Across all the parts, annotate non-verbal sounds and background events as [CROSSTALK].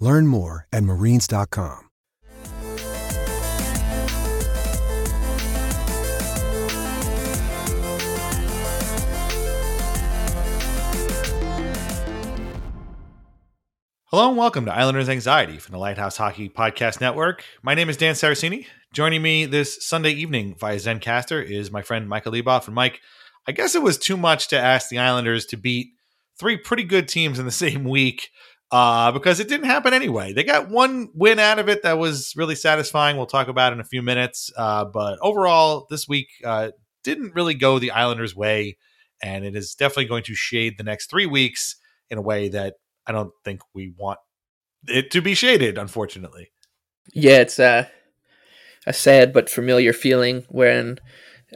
Learn more at marines.com. Hello and welcome to Islanders Anxiety from the Lighthouse Hockey Podcast Network. My name is Dan Saraceni. Joining me this Sunday evening via Zencastr is my friend Michael Leboff. And Mike, I guess it was too much to ask the Islanders to beat three pretty good teams in the [LAUGHS] same week uh, because it didn't happen anyway. They got one win out of it that was really satisfying. We'll talk about in a few minutes. Uh, but overall, this week uh, didn't really go the Islanders' way. And it is definitely going to shade the next three weeks in a way that I don't think we want it to be shaded, unfortunately. Yeah, it's a a sad but familiar feeling when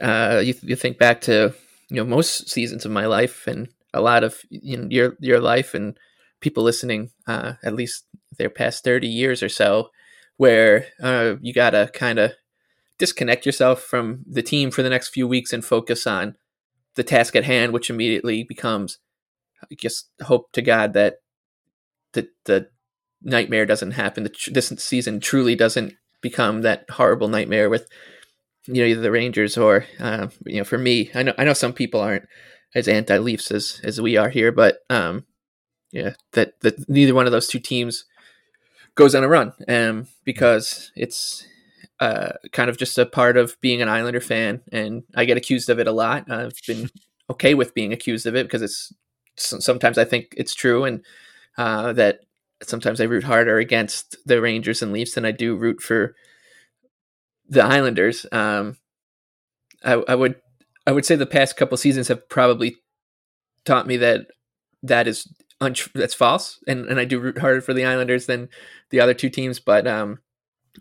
uh, you you think back to you know most seasons of my life and a lot of you know, your your life and people listening, uh, at least their past thirty years or so, where uh, you gotta kind of disconnect yourself from the team for the next few weeks and focus on the task at hand, which immediately becomes, I guess, hope to God that the the nightmare doesn't happen. The, this season truly doesn't become that horrible nightmare with you know either the Rangers or uh, you know for me, I know I know some people aren't as anti Leafs as as we are here, but um, yeah, that that neither one of those two teams goes on a run, um, because it's uh, kind of just a part of being an Islander fan, and I get accused of it a lot. I've been [LAUGHS] okay with being accused of it because it's sometimes I think it's true, and uh, that sometimes I root harder against the Rangers and Leafs than I do root for the Islanders. Um, I, I would I would say the past couple seasons have probably taught me that that is that's false, and, and I do root harder for the Islanders than the other two teams. But um,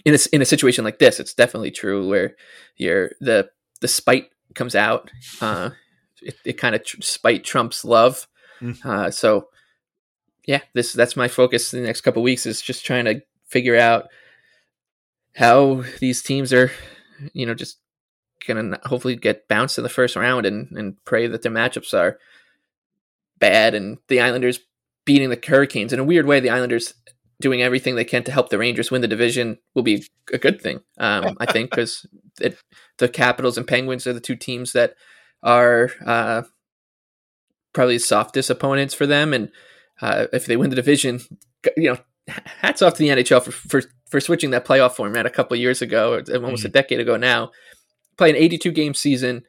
in a in a situation like this, it's definitely true where you're the the spite comes out. Uh, it, it kind of tr- spite trumps love. Mm. Uh, so yeah, this that's my focus in the next couple weeks is just trying to figure out how these teams are, you know, just gonna hopefully get bounced in the first round and and pray that their matchups are bad and the Islanders beating the Hurricanes in a weird way. The Islanders doing everything they can to help the Rangers win the division will be a good thing, um, I think, because the Capitals and Penguins are the two teams that are uh, probably the softest opponents for them, and uh, if they win the division, you know, hats off to the NHL for for, for switching that playoff format a couple years ago, almost mm-hmm. a decade ago now. Play an 82 game season,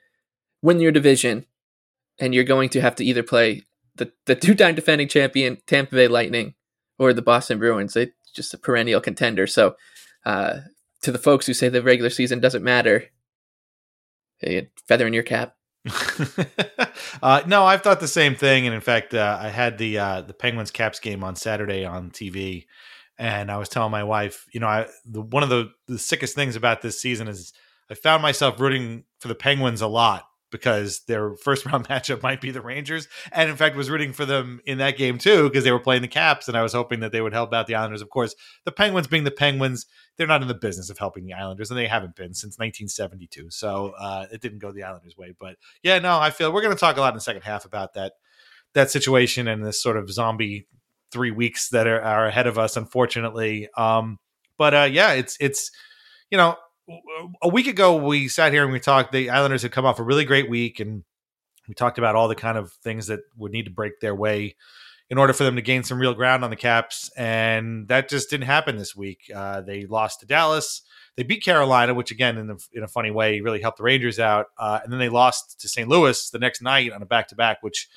win your division, and you're going to have to either play the, the two time defending champion Tampa Bay Lightning or the Boston Bruins. It's just a perennial contender. So, uh, to the folks who say the regular season doesn't matter, feather in your cap. [LAUGHS] uh, no, I've thought the same thing, and in fact, uh, I had the uh, the Penguins Caps game on Saturday on TV, and I was telling my wife, you know, I the, one of the, the sickest things about this season is I found myself rooting for the Penguins a lot because their first [LAUGHS] round matchup might be the Rangers, and in fact was rooting for them in that game too because they were playing the Caps, and I was hoping that they would help out the Islanders. Of course, the Penguins being the Penguins, they're not in the business of helping the Islanders, and they haven't been since 1972. So uh, it didn't go the Islanders' way. But yeah, no, I feel we're going to talk a lot in the second half about that that situation and this sort of zombie three weeks that are, are ahead of us, unfortunately. Um, but uh, yeah, it's it's you know a week ago we sat here and we talked. The Islanders had come off a really great week, and we talked about all the kind of things that would need to break their way in order for them to gain some real ground on the Caps, and that just didn't happen this week. Uh, they lost to Dallas. They beat Carolina, which again, in, the, in a funny way, really helped the Rangers out. Uh, and then they lost to St. Louis the next night on a back to back, which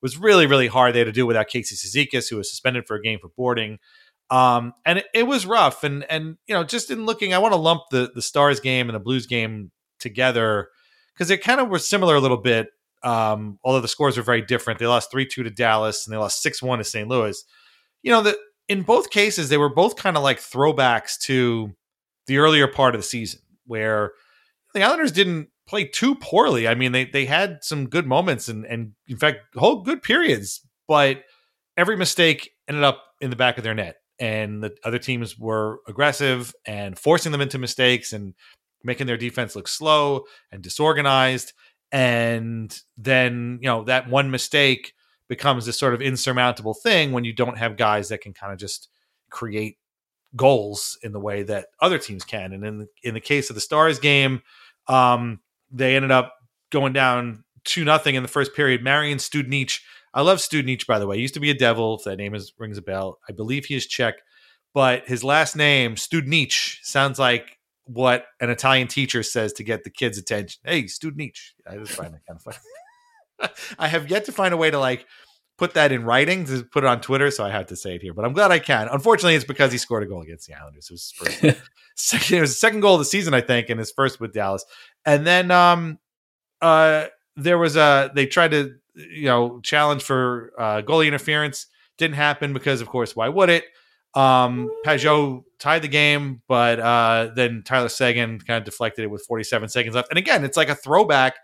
was really, really hard. They had to do without Casey Cizikas, who was suspended for a game for boarding. Um, and it, it, was rough. And and you know, just in looking, I want to lump the the Stars game and the Blues game together because they kind of were similar a little bit. Um, although the scores were very different. They lost three two to Dallas and they lost six one to St. Louis. You know that in both cases they were both kind of like throwbacks to the earlier part of the season where the Islanders didn't play too poorly. I mean, they they had some good moments and and in fact whole good periods, but every mistake ended up in the back of their net and the other teams were aggressive and forcing them into mistakes and making their defense look slow and disorganized. And then you know that one mistake becomes this sort of insurmountable thing when you don't have guys that can kind of just create goals in the way that other teams can. And in the, in the case of the stars game um, they ended up going down two nothing in the first period Marian Studenic I love Studenic, by the way. He used to be a devil, if that name is, rings a bell. I believe he is Czech, but his last name, Studenic, sounds like what an Italian teacher says to get the kids' attention. Hey, Studenic. I just find that kind of funny. [LAUGHS] I have yet to find a way to like put that in writing to put it on Twitter, so I have to say it here. But I'm glad I can. Unfortunately, it's because he scored a goal against the Islanders. It was his first, [LAUGHS] second, it was the second goal of the season, I think, and his first with Dallas. And then um uh there was a they tried to you know, challenge for uh, goalie interference. Didn't happen because, of course, why would it? Um, Pageau tied the game, but uh, then Tyler Seguin kind of deflected it with 47 seconds left. And again, it's like a throwback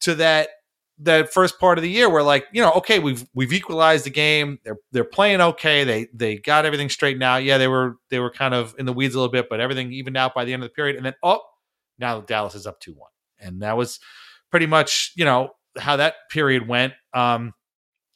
to that that first part of the year where like you know okay we've we've equalized the game they're they're playing okay they they got everything straightened out yeah they were they were kind of in the weeds a little bit but everything evened out by the end of the period and then oh now Dallas is up 2-1 and that was pretty much you know how that period went. Um,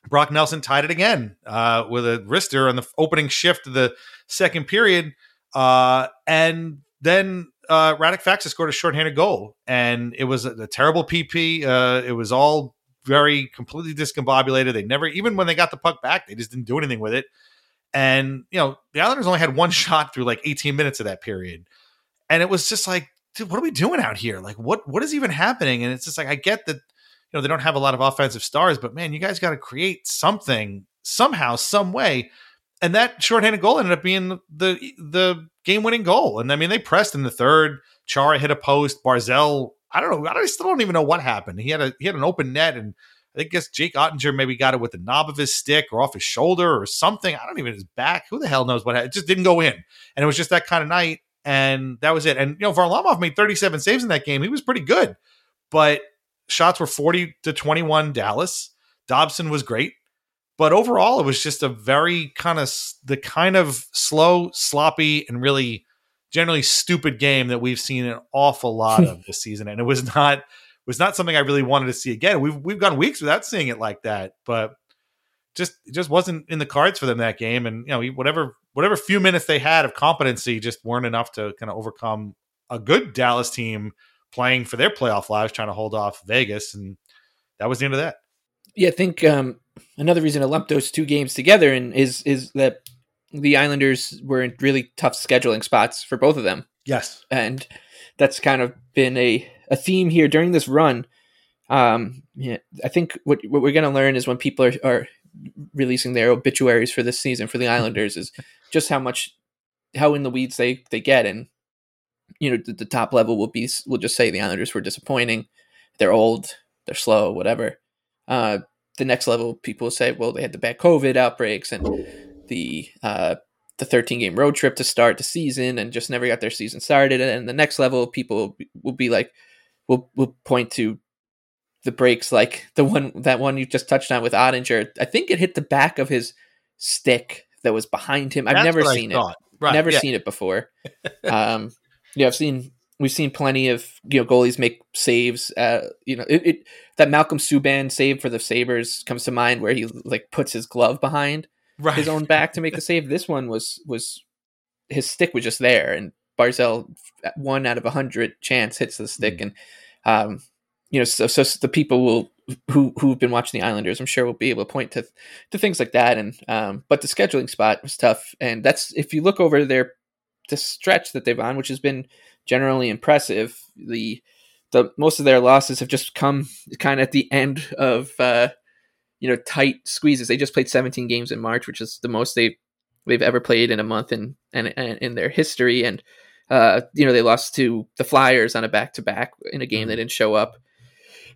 Brock Nelson tied it again uh, with a wrister on the opening shift of the second period, uh, and then uh, Radek Faksa scored a shorthanded goal, and it was a, a terrible PP. Uh, it was all very completely discombobulated. They never, even when they got the puck back, they just didn't do anything with it. And you know, the Islanders only had one [LAUGHS] shot through like 18 minutes of that period, and it was just like, dude, what are we doing out here? Like, what what is even happening? And it's just like, I get that know they don't have a lot of offensive stars, but man, you guys got to create something somehow, some way. And that shorthanded goal ended up being the the game winning goal. And I mean, they pressed in the third. Chara hit a post. Barzal, I don't know. I still don't even know what happened. He had a he had an open net, and I guess Jake Oettinger maybe got it with the knob of his stick or off his shoulder or something. I don't even his back. Who the hell knows what happened? It just didn't go in, and it was just that kind of night. And that was it. And you know, Varlamov made 37 saves in that game. He was pretty good, but shots were 40 to 21 Dallas. Dobson was great. But overall, it was just a very kind of the kind of slow, sloppy, and really generally stupid game that we've seen an awful lot of [LAUGHS] this season. And it was not was not something I really wanted to see again. We've we've gone weeks without seeing it like that, but just it just wasn't in the cards for them that game. And you know, whatever whatever few minutes they had of competency just weren't enough to kind of overcome a good Dallas team playing for their playoff lives, trying to hold off Vegas, and that was the end of that. Yeah, I think um, another reason to lump those two games together and is is that the Islanders were in really tough scheduling spots for both of them. Yes, and that's kind of been a a theme here during this run. Um, yeah, I think what what we're going to learn is when people are, are releasing their obituaries for this season for the Islanders is just how much how in the weeds they they get and you know the, the top level will be will just say the Islanders were disappointing. they're old, they're slow, whatever. Uh, the next level, people say, well, they had the bad COVID outbreaks and the uh, the 13 game road trip to start the season and just never got their season started. And the next level, people will be like, will will point to the breaks like the one that one you just touched on with Oettinger. I think it hit the back of his stick that was behind him. I've That's never seen it. Right, Never yeah. seen it before. [LAUGHS] um, yeah, I've seen we've seen plenty of you know goalies make saves. Uh, you know, it, it that Malcolm Subban save for the Sabres comes to mind where he like puts his glove behind Right. his own back to make the save. This one was was his stick was just there, and Barzal one out of a hundred chance hits the stick, and um, you know, so, so the people will who who've been watching the Islanders, I'm sure, will be able to point to to things like that. And um, but the scheduling spot was tough, and that's if you look over their the stretch that they've on, which has been generally impressive. The the most of their losses have just come kind of at the end of uh, you know tight squeezes. They just played 17 games in March, which is the most they they've ever played in a month in and in, in their history. And uh, you know they lost to the Flyers on a back to back in a game they didn't show up.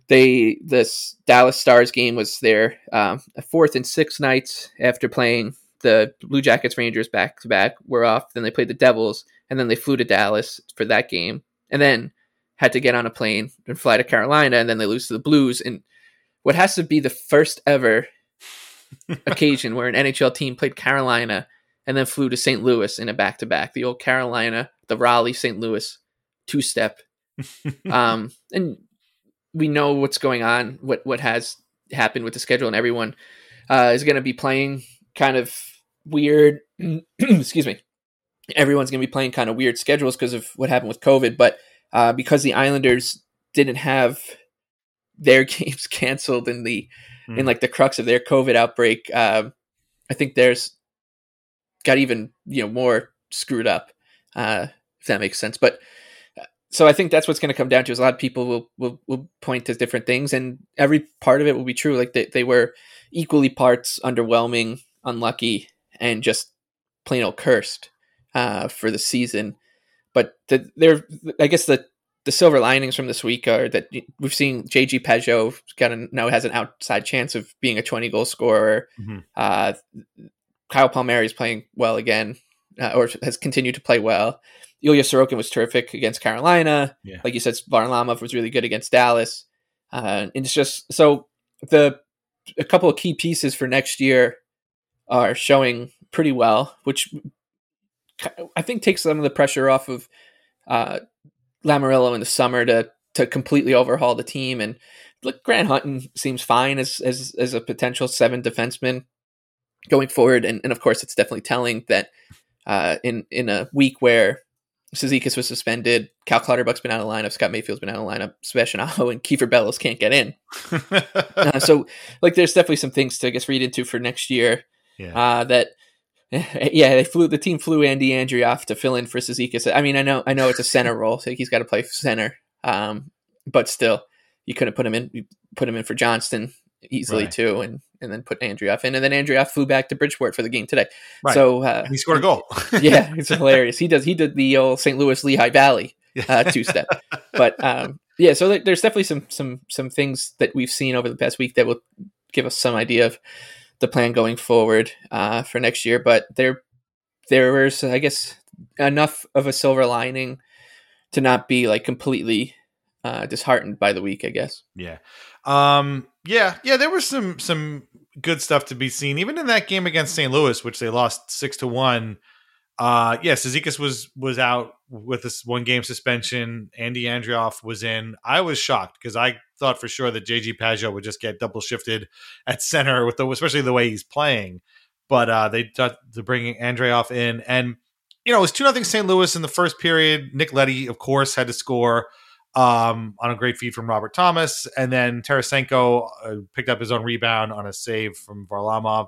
They this Dallas Stars game was their um, fourth and sixth nights after playing the Blue Jackets Rangers back to back. Were off. Then they played the Devils, and then they flew to Dallas for that game, and then had to get on a plane and fly to Carolina, and then they lose to the Blues. And what has to be the first ever [LAUGHS] occasion where an NHL team played Carolina and then flew to St. Louis in a back to back. The old Carolina, the Raleigh, St. Louis two step. [LAUGHS] um, and we know what's going on, what what has happened with the schedule, and everyone uh, is going to be playing kind of weird. [CLEARS THROAT] excuse me. Everyone's going to be playing kind of weird schedules because of what happened with COVID, but uh, because the Islanders didn't have their [LAUGHS] games canceled in the in Mm. like the crux of their COVID outbreak, uh, I think there's got even you know more screwed up, uh, if that makes sense. But uh, so I think that's what's going to come down to is a lot of people will, will will point to different things, and every part of it will be true. Like they they were equally parts underwhelming, unlucky, and just plain old cursed uh, for the season. But the, there, I guess the the silver linings from this week are that we've seen JG Pageau got a, now has an outside chance of being a 20 goal scorer. Mhm. Uh, Kyle Palmieri is playing well again, uh, or has continued to play well. Ilya Sorokin was terrific against Carolina. Yeah. Like you said, Varlamov was really good against Dallas. Uh, and it's just so the a couple of key pieces for next year are showing pretty well, which I think takes some of the pressure off of uh, Lamoriello in the summer to to completely overhaul the team. And look, Grant Hutton seems fine as as as a potential seven defenseman going forward. And, and of course, it's definitely telling that uh, in in a week where Cizikas was suspended, Cal Clutterbuck's been out of lineup, Scott Mayfield's been out of lineup, Sebastian Aho and Kiefer Bellows can't get in. [LAUGHS] Uh, so, like, there's definitely some things to I guess read into for next year. Yeah. Uh, that [LAUGHS] yeah, they flew the team flew Andy Andreoff to fill in for Cizikas. I mean, I know I know it's a center role, so [LAUGHS] he's got to play center. Um, but still, you couldn't put him in. You put him in for Johnston easily Right. too, and and then put Andreoff in, and then Andreoff flew back to Bridgeport for the game today. Right. So uh, he scored a goal. [LAUGHS] yeah, it's hilarious. He does. He did the old St. Louis Lehigh Valley uh, two step. But um, yeah, so there's definitely some some some things that we've seen over the past week that will give us some idea of the plan going forward uh, for next year. But there there was, I guess, enough of a silver lining to not be like completely uh, disheartened by the week. I guess. Yeah. Um yeah, yeah, there was some some good stuff to be seen even in that game against St. Louis which they lost 6 to 1. Uh yeah, Cizikas was was out with this one game suspension. Andy Andreoff was in. I was shocked because I thought for sure that JG Pageau would just get double shifted at center with the especially the way he's playing. But uh they thought to bring Andreoff in and you know, it was 2 nothing St. Louis in the first period. Nick Leddy of course had to score um, on a great feed from Robert Thomas. And then Tarasenko uh, picked up his own rebound on a save from Varlamov.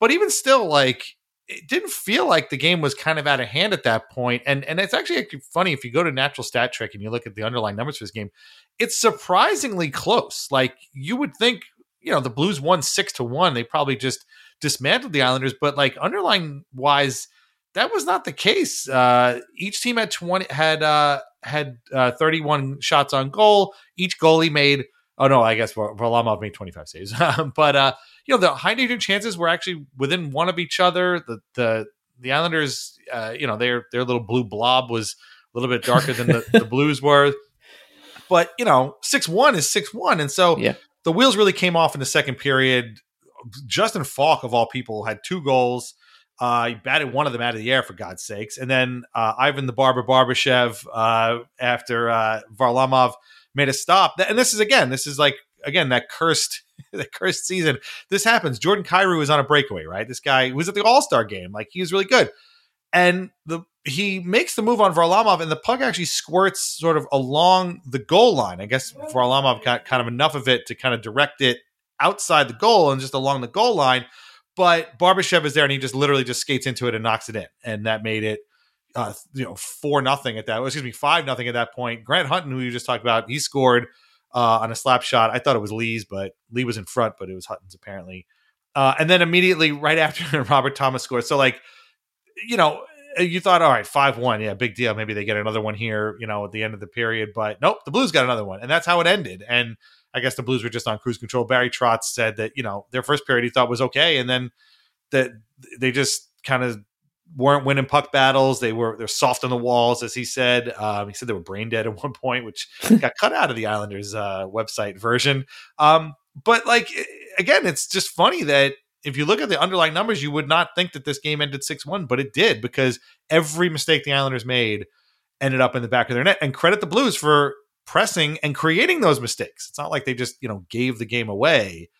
But even still, like, it didn't feel like the game was kind of out of hand at that point. And and it's actually funny if you go to Natural Stat Trick and you look at the underlying numbers for this game, it's surprisingly close. Like you would think, you know, the Blues won six to one. They probably just dismantled the Islanders, but like underlying wise, that was not the case. Uh, each team had twenty had uh, had uh, thirty one shots on goal. Each goalie made. Oh no, I guess Varlamov made twenty five saves, [LAUGHS] but uh, you know the high danger chances were actually within one of each other. The the the Islanders, uh, you know, their their little blue blob was a little bit darker than the, [LAUGHS] the Blues were, but you know, six one is six one, and so Yeah. the wheels really came off in the second period. Justin Faulk, of all people, had two goals. Uh, he batted one of them out of the air for God's sakes, and then uh, Ivan the Barber Barbashev uh, after uh, Varlamov made a stop. And this is again, this is like again that cursed, [LAUGHS] that cursed season. This happens. Jordan Kyrou was on a breakaway, right? This guy was at the All Star game, like he was really good, and the he makes the move on Varlamov, and the puck actually squirts sort of along the goal line. I guess Varlamov got kind of enough of it to kind of direct it outside the goal and just along the goal line. But Barbashev is there, and he just literally just skates into it and knocks it in, and that made it, uh, you know, four nothing at that. Excuse me, five nothing at that point. Grant Hutton, who you just talked about, he scored uh, on a slap shot. I thought it was Lee's, but Lee was in front, but it was Hutton's apparently. Uh, and then immediately right after [LAUGHS] Robert Thomas scored. So like, you know, you thought, all right, five one, yeah, big deal. Maybe they get another one here, you know, at the end of the period. But nope, the Blues got another one, and that's how it ended. And I guess the Blues were just on cruise control. Barry Trotz said that you know their first period he thought was okay, and then that they just kind of weren't winning puck battles. They were they're soft on the walls, as he said. Um, he said they were brain dead [LAUGHS] at one point, which [LAUGHS] got cut out of the Islanders' uh, website version. Um, but like again, it's just funny that if you look at the underlying numbers, you would not think that this game ended six one, but it did because every mistake the Islanders made ended up in the back of their net. And credit the Blues for pressing and creating those mistakes. It's not like they just you know gave the game away,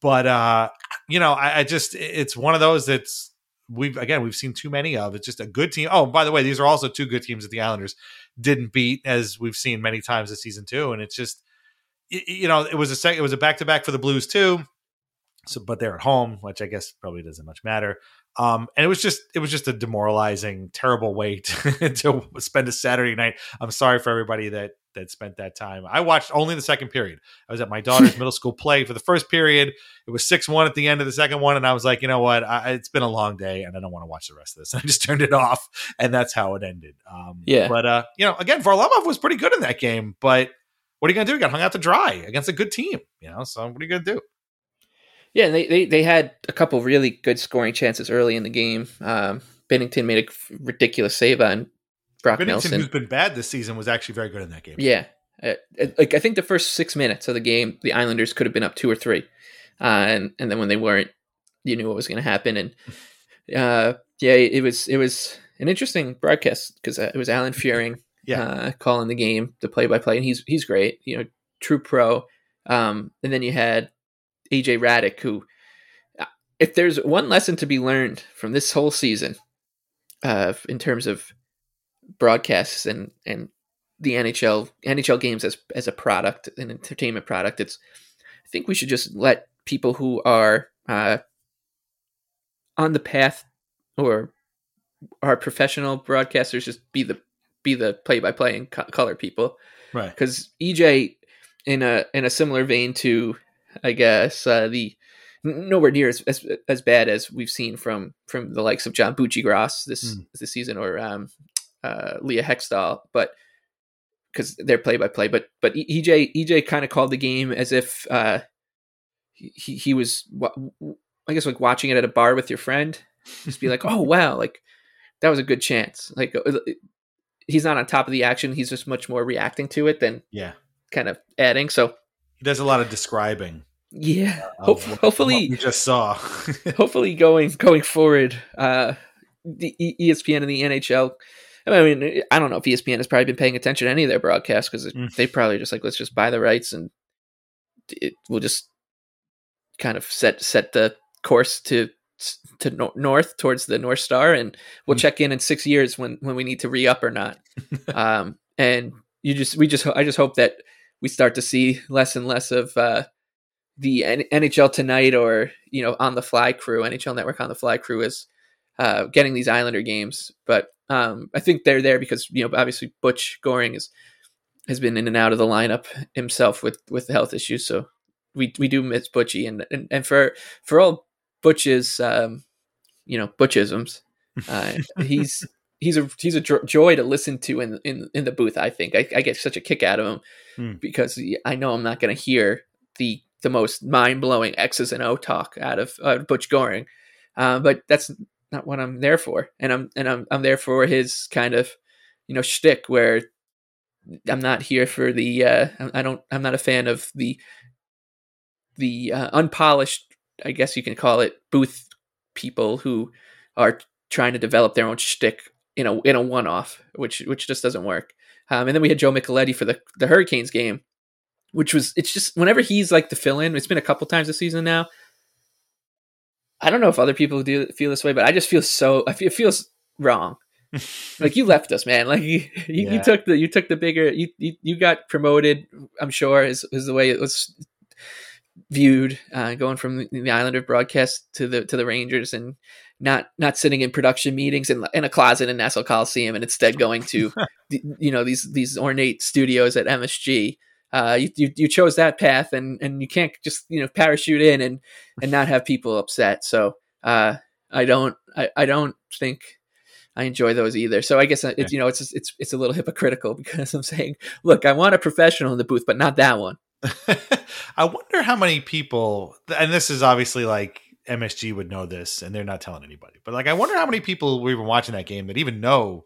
but uh, you know I, I just it's one of those that's we've again we've seen too many of. It's just a good team. Oh, by the way, these are also two good teams that the Islanders didn't beat, as we've seen many times this season too. And it's just you know it was a sec- it was a back to back for the Blues too. So, but they're at home, which I guess probably doesn't much matter. Um, and it was just it was just a demoralizing, terrible way [LAUGHS] to, to spend a Saturday night. I'm sorry for everybody that that spent that time. I watched only the second period. I was at my daughter's [LAUGHS] middle school play for the first period. It was six one at the end of the second one, and I was like, you know what? I, it's been a long day, and I don't want to watch the rest of this. [LAUGHS] And I just turned it off, and that's how it ended. Um, Yeah. But uh, you know, again, Varlamov was pretty good in that game, but what are you gonna do? He got hung out to dry against a good team, you know. So what are you gonna do? Yeah, they, they they had a couple really good scoring chances early in the game. Um, Binnington made a ridiculous save on Brock Binnington, Nelson. who's been bad this season, was actually very good in that game. Yeah, Uh, like I think the first six minutes of the game, the Islanders could have been up two or three, uh, and and then when they weren't, you knew what was going to happen. And [LAUGHS] uh, yeah, it was it was an interesting broadcast because uh, it was Alan Fearing, [LAUGHS] Yeah. uh, calling the game, the play by play, and he's he's great, you know, true pro. Um, and then you had EJ Hradek, who, if there's one lesson to be learned from this whole season, uh, in terms of broadcasts and and the NHL NHL games as as a product, an entertainment product, it's I think we should just let people who are uh, on the path or are professional broadcasters just be the be the play by play and co- color people Right. because EJ in a in a similar vein to I guess uh, the nowhere near as, as as bad as we've seen from from the likes of John Buccigross this Mm. this season or um, uh, Leah Hextall, but because they're play by play, but but EJ EJ kind of called the game as if uh, he he- was wa- I guess like watching it at a bar with your friend, just be like, [LAUGHS] oh wow, like that was a good chance. Like uh, he's not on top of the action; he's just much more reacting to it than Yeah. kind of adding. So He does a lot of describing. yeah, of hope, what- what hopefully, we just saw. [LAUGHS] hopefully going going forward, uh, the ESPN and the NHL. I mean, I don't know if ESPN has probably been paying attention to any of their broadcasts because Mm. they probably just like let's just buy the rights and it will just kind of set set the course to to no- north towards the North Star, and we'll Mm. check in in six years when when we need to re up or not. [LAUGHS] um, and you just we just I just hope that we start to see less and less of uh, the N- NHL tonight or you know on the fly crew NHL Network on the fly crew is uh, getting these Islander games. But um, I think they're there because you know obviously Butch Goring is has been in and out of the lineup himself with with health issues. So we we do miss Butchie and and, and for for all Butch's um, you know Butchisms. Uh, [LAUGHS] he's he's a he's a joy to listen to in in in the booth. I think I, I get such a kick out of him Hmm. because I know I'm not going to hear the the most mind blowing X's and O talk out of uh, Butch Goring, uh, but that's not what I'm there for. And I'm and I'm I'm there for his kind of you know shtick where I'm not here for the uh, I don't I'm not a fan of the the uh, unpolished I guess you can call it booth people who are trying to develop their own shtick in a in a one off, which which just doesn't work. Um, and then we had Joe Micheletti for the the Hurricanes game, which was it's just whenever he's like the fill in. It's been a couple times this season now. I don't know if other people do feel this way, but I just feel so. I feel it feels wrong. [LAUGHS] like you left us, man. Like you, you, Yeah. you took the you took the bigger. You you, you got promoted. I'm sure is is the way it was viewed, uh, going from the, Islander broadcast to the to the Rangers, and not not sitting in production meetings in, in a closet in Nassau Coliseum, and instead going to [LAUGHS] you know these these ornate studios at MSG. Uh, you, you you chose that path, and and you can't just you know parachute in and and not have people upset. So uh, I don't I, I don't think I enjoy those either. So I guess it's you know it's it's it's a little hypocritical [LAUGHS] because I'm saying, look, I want a professional in the booth, but not that one. [LAUGHS] I wonder how many people, and this is obviously like MSG would know this, and they're not telling anybody. But like, I wonder how many people were even watching that game that even know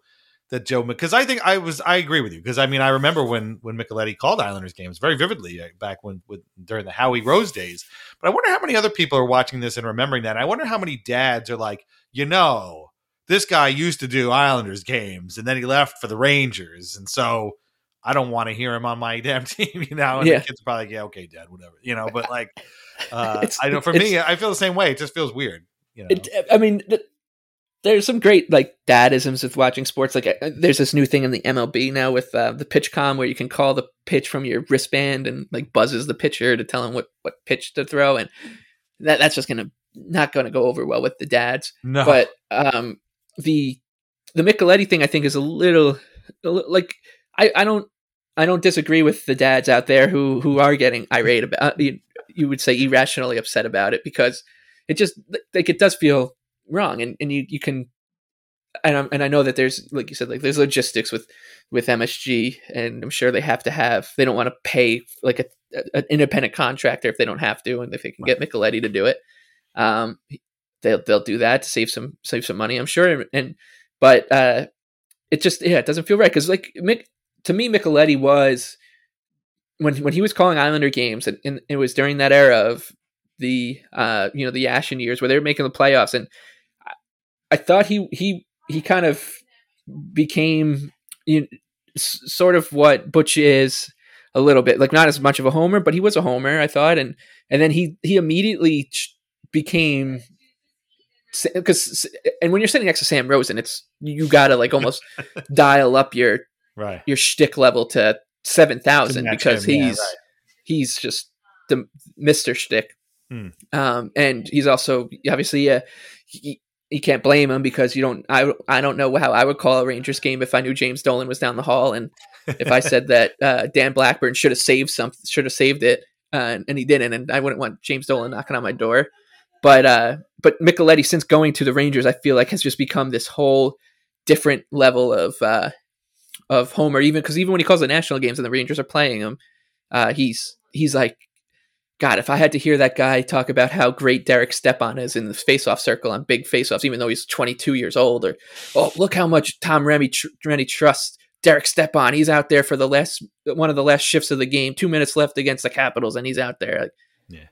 that Joe. Because I think I was, I agree with you. Because I mean, I remember when when Micheletti called Islanders games very vividly uh, back when with during the Howie Rose days. But I wonder how many other people are watching this and remembering that. I wonder how many dads are like, you know, this guy used to do Islanders games, and then he left for the Rangers, and so. I don't want to hear him on my [LAUGHS] damn team, you know. And Yeah. the kids are probably like, yeah, okay, dad, whatever, you know. But like, [LAUGHS] uh, I know for me, I feel the same way. It just feels weird, you know. It, I mean, there's some great like dadisms with watching sports. Like, uh, there's this new thing in the MLB now with uh, the PitchCom where you can call the pitch from your wristband and like buzzes the pitcher to tell him what what pitch to throw, and that that's just gonna not gonna go over well with the dads. no, But um, the the Micheletti thing, I think, is a little, like I, I don't I don't disagree with the dads out there who who are getting irate about you, you would say irrationally upset about it because it just like it does feel wrong and, and you you can and i and I know that there's like you said like there's logistics with with MSG and I'm sure they have to have they don't want to pay like a, an independent contractor if they don't have to and if they can get Micheletti to do it. Um they'll they'll do that to save some save some money I'm sure and but uh it just yeah it doesn't feel right because like Mick to me Micheletti was when when he was calling Islander games and, and it was during that era of the uh you know the Ashen years where they were making the playoffs and I, thought he he he kind of became you know, sort of what Butch is a little bit like not as much of a homer but he was a homer I thought and and then he he immediately became because and when you're sitting next to Sam Rosen it's you gotta like almost [LAUGHS] dial up your right. your shtick level to seven thousand because him, yeah, he's right. he's just the Mister Shtick. Hmm. Um, and he's also obviously uh, he, you can't blame him because you don't. I I don't know how I would call a Rangers game if I knew James Dolan was down the hall and [LAUGHS] if I said that uh, Dan Blackburn should have saved some should have saved it uh, and, he didn't, and I wouldn't want James Dolan knocking on my door. But uh, but Micheletti, since going to the Rangers, I feel like has just become this whole different level of uh, of Homer. Even because even when he calls the national games and the Rangers are playing him, uh, he's he's like, God, if I had to hear that guy talk about how great Derek Stepan is in the faceoff circle on big faceoffs, even though he's 22 years old, or oh look how much Tom Remy tr- Renney trusts Derek Stepan. He's out there for the last one of the last shifts of the game, two minutes left against the Capitals, and he's out there. Like, Yeah.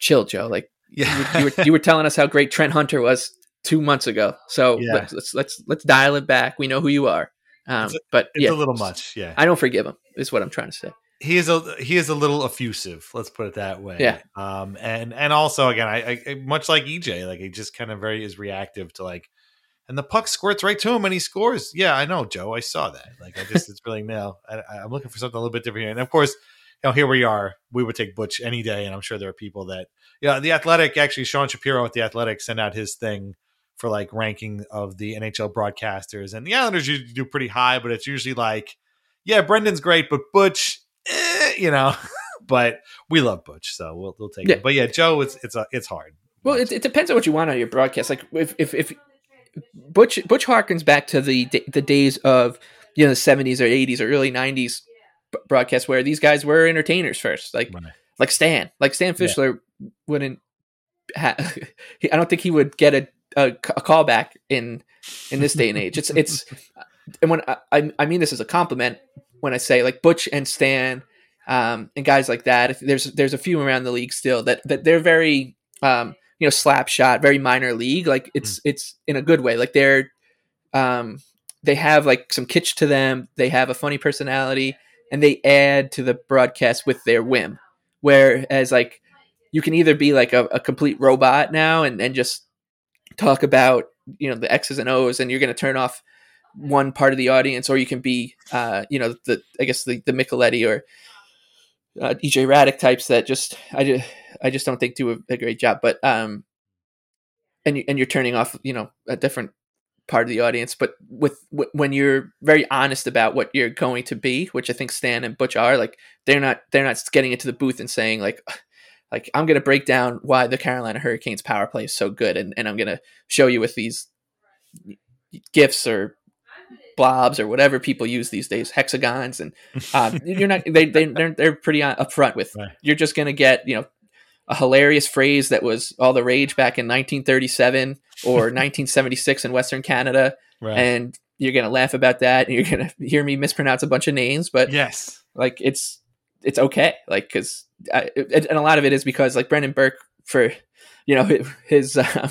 chill, Joe. Like Yeah, you were you were telling us how great Trent Hunter was two months ago. So Yeah. let's, let's let's let's dial it back. We know who you are. Um, It's a- but it's yeah, a little much. Yeah, I don't forgive him. Is what I'm trying to say. He is a he is a little effusive. Let's put it that way. Yeah. Um. And and also again, I, I much like EJ, like he just kind of very is reactive to like, and the puck squirts right to him and he scores. Yeah, I know, Joe. I saw that. Like I just it's really now. I, I'm looking for something a little bit different here. And of course, you know, here we are. We would take Butch any day, and I'm sure there are people that yeah. The Athletic actually, Sean Shapiro at the Athletic sent out his thing for like ranking of the NHL broadcasters, and the Islanders usually do pretty high, but it's usually like, yeah, Brendan's great, but Butch, eh, you know. [LAUGHS] but we love Butch, so we'll we'll take Yeah. it. But yeah, Joe, it's it's a, it's hard. Well, it, it depends on what you want on your broadcast. Like if if if Butch Butch harkens back to the the days of you know the seventies or eighties or early nineties broadcasts where these guys were entertainers first, like Right. like Stan, like Stan Fischler wouldn't. Ha- [LAUGHS] I don't think he would get a, a a callback in in this day and age. It's it's [LAUGHS] and when I- I I mean this as a compliment when I say like Butch and Stan um, and guys like that. If there's there's a few around the league still that that they're very um, you know slap shot, very minor league. Like it's it's in a good way. Like they're um, they have like some kitsch to them. They have a funny personality, and they add to the broadcast with their whim. Whereas like you can either be like a, a complete robot now and, and just talk about you know the X's and O's, and you're going to turn off one part of the audience, or you can be uh, you know the I guess the the Micheletti or uh, EJ types that just I just I just don't think do a, a great job. But um, and you, and you're turning off you know a different part of the audience. But with w- when you're very honest about what you're going to be, which I think Stan and Butch are, like they're not they're not getting into the booth and saying like. [SIGHS] Like I'm gonna break down why the Carolina Hurricanes power play is so good, and, and I'm gonna show you with these gifts or blobs or whatever people use these days, hexagons, and um, [LAUGHS] you're not they they they're, they're pretty upfront with. Right. You're just gonna get you know a hilarious phrase that was all the rage back in 1937 or [LAUGHS] 1976 in Western Canada, Right. and you're gonna laugh about that, and you're gonna hear me mispronounce a bunch of names, but yes. like it's it's okay like because and a lot of it is because like brendan burke for you know [LAUGHS] his uh,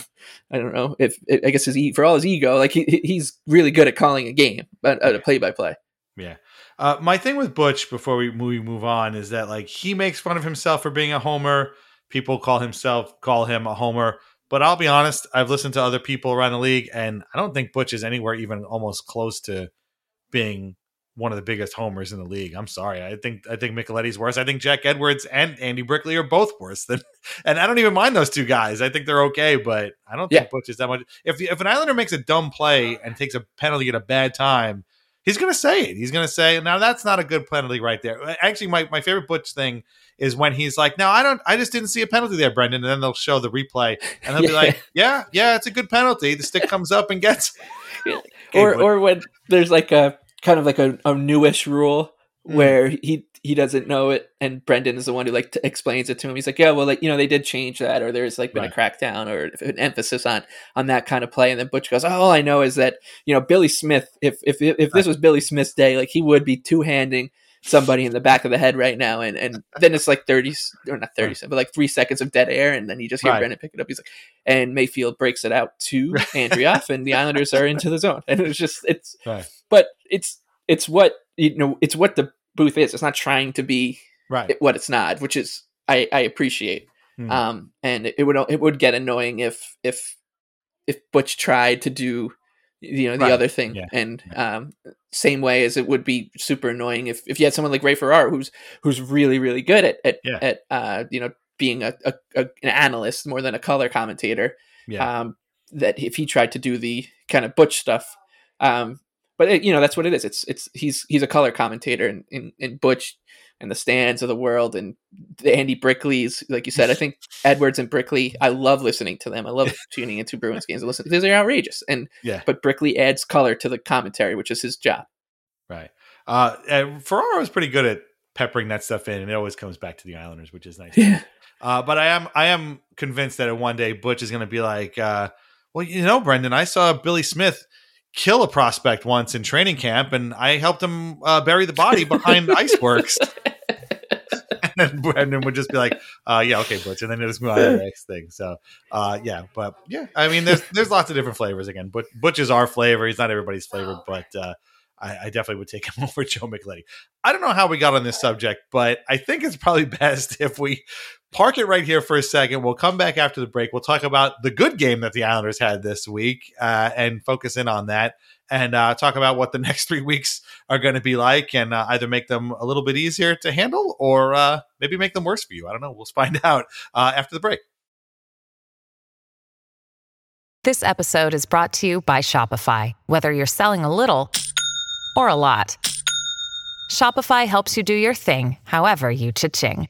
i don't know if i guess his for all his ego like he, he's really good at calling a game but uh, play by play Yeah. Uh, my thing with Butch before we we move on is that like he makes fun of himself for being a homer. People call himself call him a homer, but I'll be honest. I've listened to other people around the league, and I don't think Butch is anywhere even almost close to being one of the biggest homers in the league. I'm sorry. I think I think Micheletti's worse. I think Jack Edwards and Andy Brickley are both worse than, [LAUGHS] and I don't even mind those two guys. I think they're okay, but I don't think Yeah. Butch is that much. If if an Islander makes a dumb play and takes a penalty at a bad time, he's going to say it. He's going to say, "Now that's not a good penalty right there." Actually, my, my favorite Butch thing is when he's like, "No, I don't. I just didn't see a penalty there, Brendan." And then they'll show the replay, and they'll be [LAUGHS] like, "Yeah, yeah, it's a good penalty. The stick comes up and gets." [LAUGHS] Okay, or but- or when there's like a kind of like a, a newish rule Mm. where he he doesn't know it and brendan is the one who like t- explains it to him he's like yeah well like you know they did change that or there's like been Right. a crackdown or an emphasis on on that kind of play and then butch goes oh, all i know is that you know billy smith if if if this was billy smith's day like he would be two-handing somebody in the back of the head right now and and [LAUGHS] then it's like 30 s- or not 30 seconds, but like three seconds of dead air and then you just hear Right. brendan pick it up he's like and mayfield breaks it out to [LAUGHS] andreoff and the islanders are into the zone and it's just it's Right. But it's it's what you know it's what the booth is it's not trying to be Right. what it's not which is i i appreciate Mhm. um and it would it would get annoying if if if butch tried to do you know the Right. other thing Yeah. and um same way as it would be super annoying if if you had someone like ray ferraro who's who's really really good at at, Yeah. at uh you know being a, a, a an analyst more than a color commentator Yeah. um, that if he tried to do the kind of butch stuff, um, but it, you know that's what it is. It's it's he's he's a color commentator in, in, in Butch and the stands of the world and the Andy Brickleys, like you said. I [LAUGHS] think Edwards and Brickley. I love listening to them. I love tuning into Bruins games and listening because they're outrageous. And Yeah. but Brickley adds color to the commentary, which is his job. Right. Uh, and Ferraro is pretty good at peppering that stuff in, and it always comes back to the Islanders, which is nice. Yeah. Uh, but I am I am convinced that one day Butch is going to be like, uh, well, you know, Brendan, I saw Billy Smith kill a prospect once in training camp, and I helped him uh, bury the body behind [LAUGHS] Iceworks. [LAUGHS] and then Brendan would just be like, uh, "Yeah, okay, Butch," and then just move on to the next thing. So, uh, yeah, but yeah, I mean, there's there's lots of different flavors. Again, but Butch is our flavor. He's not everybody's flavor, but uh, I, I definitely would take him [LAUGHS] over Joe McLeody. I don't know how we got on this subject, but I think it's probably best if we park it right here for a second. We'll come back after the break. We'll talk about the good game that the Islanders had this week uh, and focus in on that and uh, talk about what the [LAUGHS] next three weeks are going to be like and uh, either make them a little bit easier to handle or uh, maybe make them worse for you. I don't know. We'll find [LAUGHS] out uh, after the break. This episode is brought to you by Shopify. Whether you're selling a little or a lot, Shopify helps you do your thing, however you cha-ching.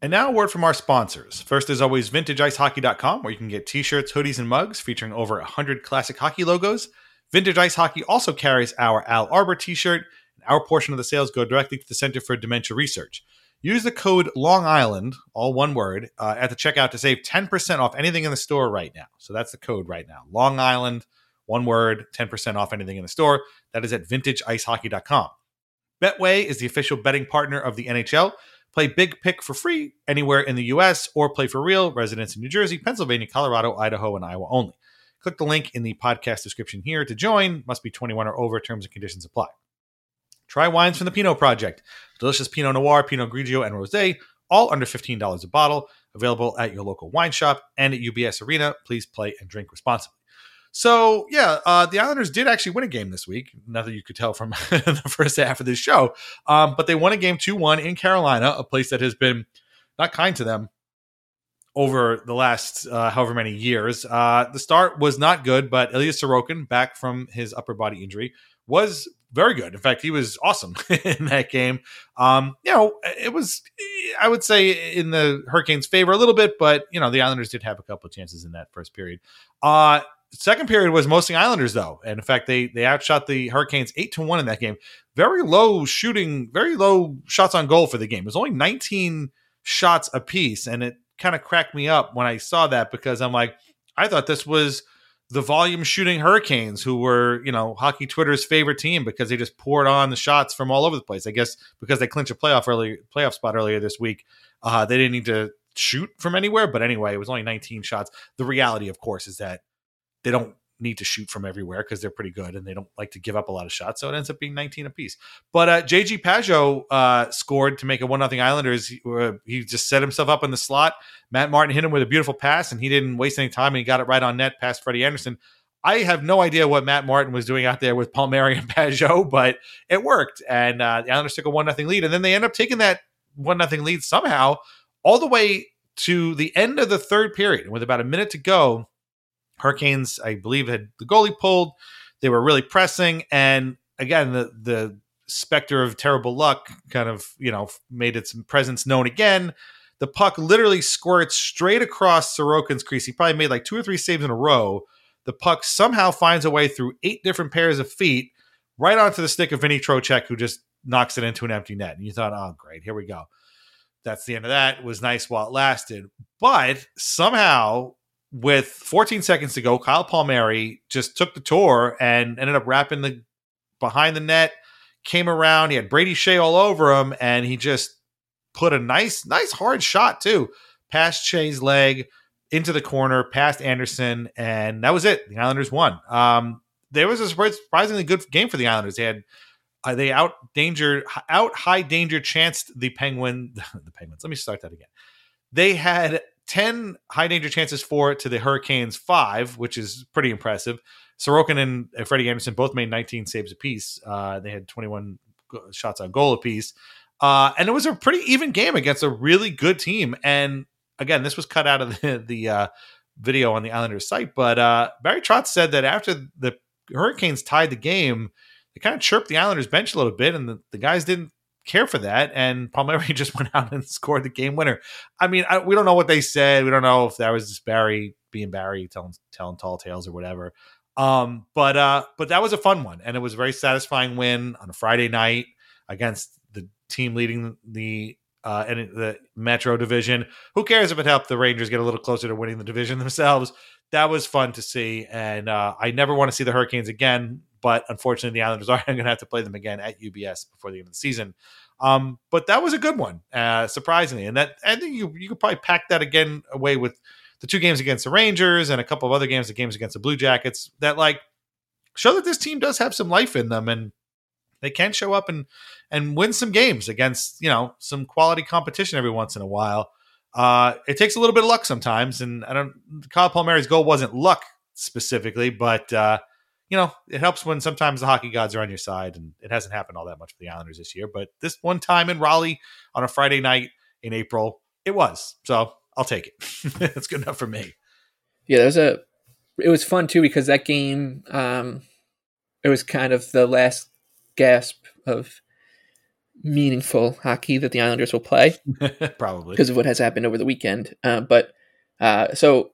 And now a word from our sponsors. First, as always, VintageIceHockey.com, where you can get t-shirts, hoodies, and mugs featuring over 100 classic hockey logos. Vintage Ice Hockey also carries our Al Arbour t-shirt, and our portion of the sales go directly to the Center for Dementia Research. Use the code Long Island, all one word, uh, at the checkout to save 10% off anything in the store right now. So that's the code right now. Long Island, one word, 10% off anything in the store. That is at VintageIceHockey.com. Betway is the official betting partner of the NHL. Play Big Pick for free anywhere in the US or play for real residents in New Jersey, Pennsylvania, Colorado, Idaho, and Iowa only. Click the link in the podcast description here to join. Must be 21 or over. Terms and conditions apply. Try wines from the Pinot Project. Delicious Pinot Noir, Pinot Grigio, and Rosé, all under $15 a bottle. Available at your local wine shop and at UBS Arena. Please play and drink responsibly. So yeah, uh, the Islanders did actually win a game this week. Nothing you could tell from [LAUGHS] the first half of this show, um, but they won a game two one in Carolina, a place that has been not kind to them over the last uh, however many years. Uh, the start was not good, but Ilya Sorokin, back from his upper body injury, was very good. In fact, he was awesome [LAUGHS] in that game. Um, you know, it was I would say in the Hurricanes' favor a little bit, but you know the Islanders did have a couple of chances in that first period. Uh, second period was mostly Islanders though, and in fact they they outshot the Hurricanes eight to one in that game. Very low shooting, very low shots on goal for the game. It was only 19 shots apiece, and it kind of cracked me up when I saw that because I'm like, I thought this was the volume shooting Hurricanes, who were, you know, hockey Twitter's favorite team because they just poured on the shots from all over the place. I guess because they clinched a playoff early playoff spot earlier this week, uh, they didn't need to shoot from anywhere. But anyway, it was only 19 shots. The reality, of course, is that they don't need to shoot from everywhere because they're pretty good and they don't like to give up a lot of shots. So it ends up being 19 apiece. But uh, JG Pageau uh, scored to make a 1 0 Islanders. He, uh, he, just set himself up in the slot. Matt Martin hit him with a beautiful pass and he didn't waste any time and he got it right on net past Freddie Andersen. I have no idea what Matt Martin was doing out there with Palmieri and [LAUGHS] Pageau, but it worked. And uh, the Islanders took a 1 0 lead. And then they end up taking that 1 0 lead somehow all the way to the end of the third period. And with about a minute to go, Hurricanes, I believe, had the goalie pulled. They were really pressing, and again, the the specter of terrible luck kind of you know made its presence known again. The puck literally squirts straight across Sorokin's crease. He probably made like two or three saves in a row. The puck somehow finds a way through eight different pairs of feet right onto the stick of Vinny Trocheck, who just knocks it into an empty net. And you thought, oh, great, here we go. That's the end of that. It was nice while it lasted. But somehow with 14 seconds to go, Kyle Palmieri just took the tour and ended up wrapping the behind the net, came around. He had Brady Skjei all over him, and he just put a nice, nice hard shot too, past Skjei's leg into the corner, past Andersen, and that was it. The Islanders won. Um, there was a surprisingly good game for the Islanders. They had uh, they out danger out high danger chanced the Penguin [LAUGHS] the Penguins. Let me start that again. They had 10 high danger chances for to the Hurricanes five, which is pretty impressive. Sorokin and Freddie Andersen both made 19 saves apiece. Uh, they had 21 shots on goal apiece. Uh, and it was a pretty even game against a really good team. And again, this was cut out of [LAUGHS] the, the uh, video on the Islanders site. But uh, Barry Trotz said that after the Hurricanes tied the game, they kind of chirped the Islanders bench a little bit, and the, the guys didn't care for that. And Palmieri [LAUGHS] just went out and scored the game winner. I mean, I, we don't know what they said. We don't know if that was just Barry being Barry telling telling tall tales or whatever. Um, but uh, but that was a fun one, and it was a very satisfying win on a Friday night against the team leading the uh, in the Metro division. Who cares if it helped the Rangers get a little closer to winning the division [LAUGHS] themselves? That was fun to see, and uh, I never want to see the Hurricanes again. But unfortunately, the Islanders [LAUGHS] are going to have to play them again at UBS before the end of the season. Um, but that was a good one, uh, surprisingly, and that I think you you could probably pack that again away with the two games against the Rangers and a couple of other games, the games against the Blue Jackets that like show that this team does have some life in them and they can show up and and win some games against you know some quality competition every once in a while. Uh, it takes a little bit of luck sometimes, and I don't. Kyle Palmieri's goal wasn't luck specifically, but uh, you know it helps when sometimes the hockey gods are on your side, and it hasn't happened all that much for the Islanders this year. But this one time in Raleigh on a Friday night in April, it was. So I'll take it. [LAUGHS] That's good enough for me. Yeah, there was a. It was fun too because that game, um, it was kind of the last gasp of meaningful hockey that the Islanders will play. [LAUGHS] Probably because of what has happened over the weekend. Uh, but uh, so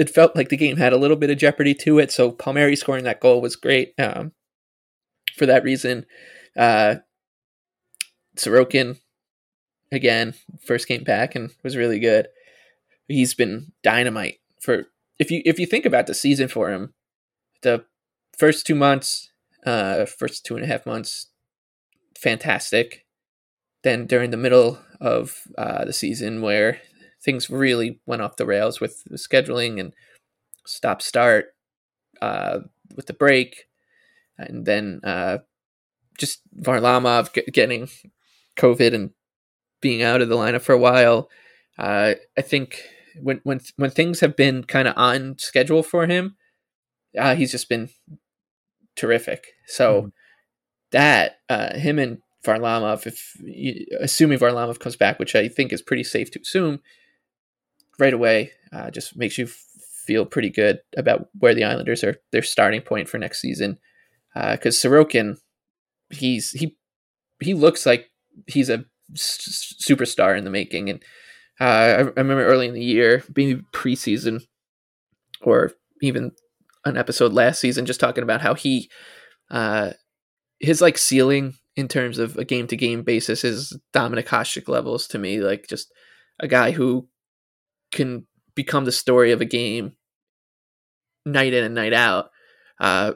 it felt like the game had a little bit of jeopardy to it, so Palmieri scoring that goal was great. Um, for that reason, uh, Sorokin again first came back and was really good. He's been dynamite for if you if you think about the season for him, the first two months, uh, first two and a half months, fantastic. Then during the middle of uh, the season, where things really went off the rails with the scheduling and stop start uh, with the break, and then uh, just Varlamov g- getting COVID and being out of the lineup for a while. Uh, I think when when when things have been kind of on schedule for him, uh, he's just been terrific. So mm. that uh, him and Varlamov, if assuming Varlamov comes back, which I think is pretty safe to assume, right away, uh, just makes you feel pretty good about where the Islanders are their starting point for next season. Because uh, Sorokin, he's he he looks like he's a s- superstar in the making, and uh, I, I remember early in the year, being preseason, or even an episode last season, just talking about how he uh, his like ceiling in terms of a game to game basis is Dominik Hasek levels to me. Like just a guy who can become the story of a game night in and night out. Uh,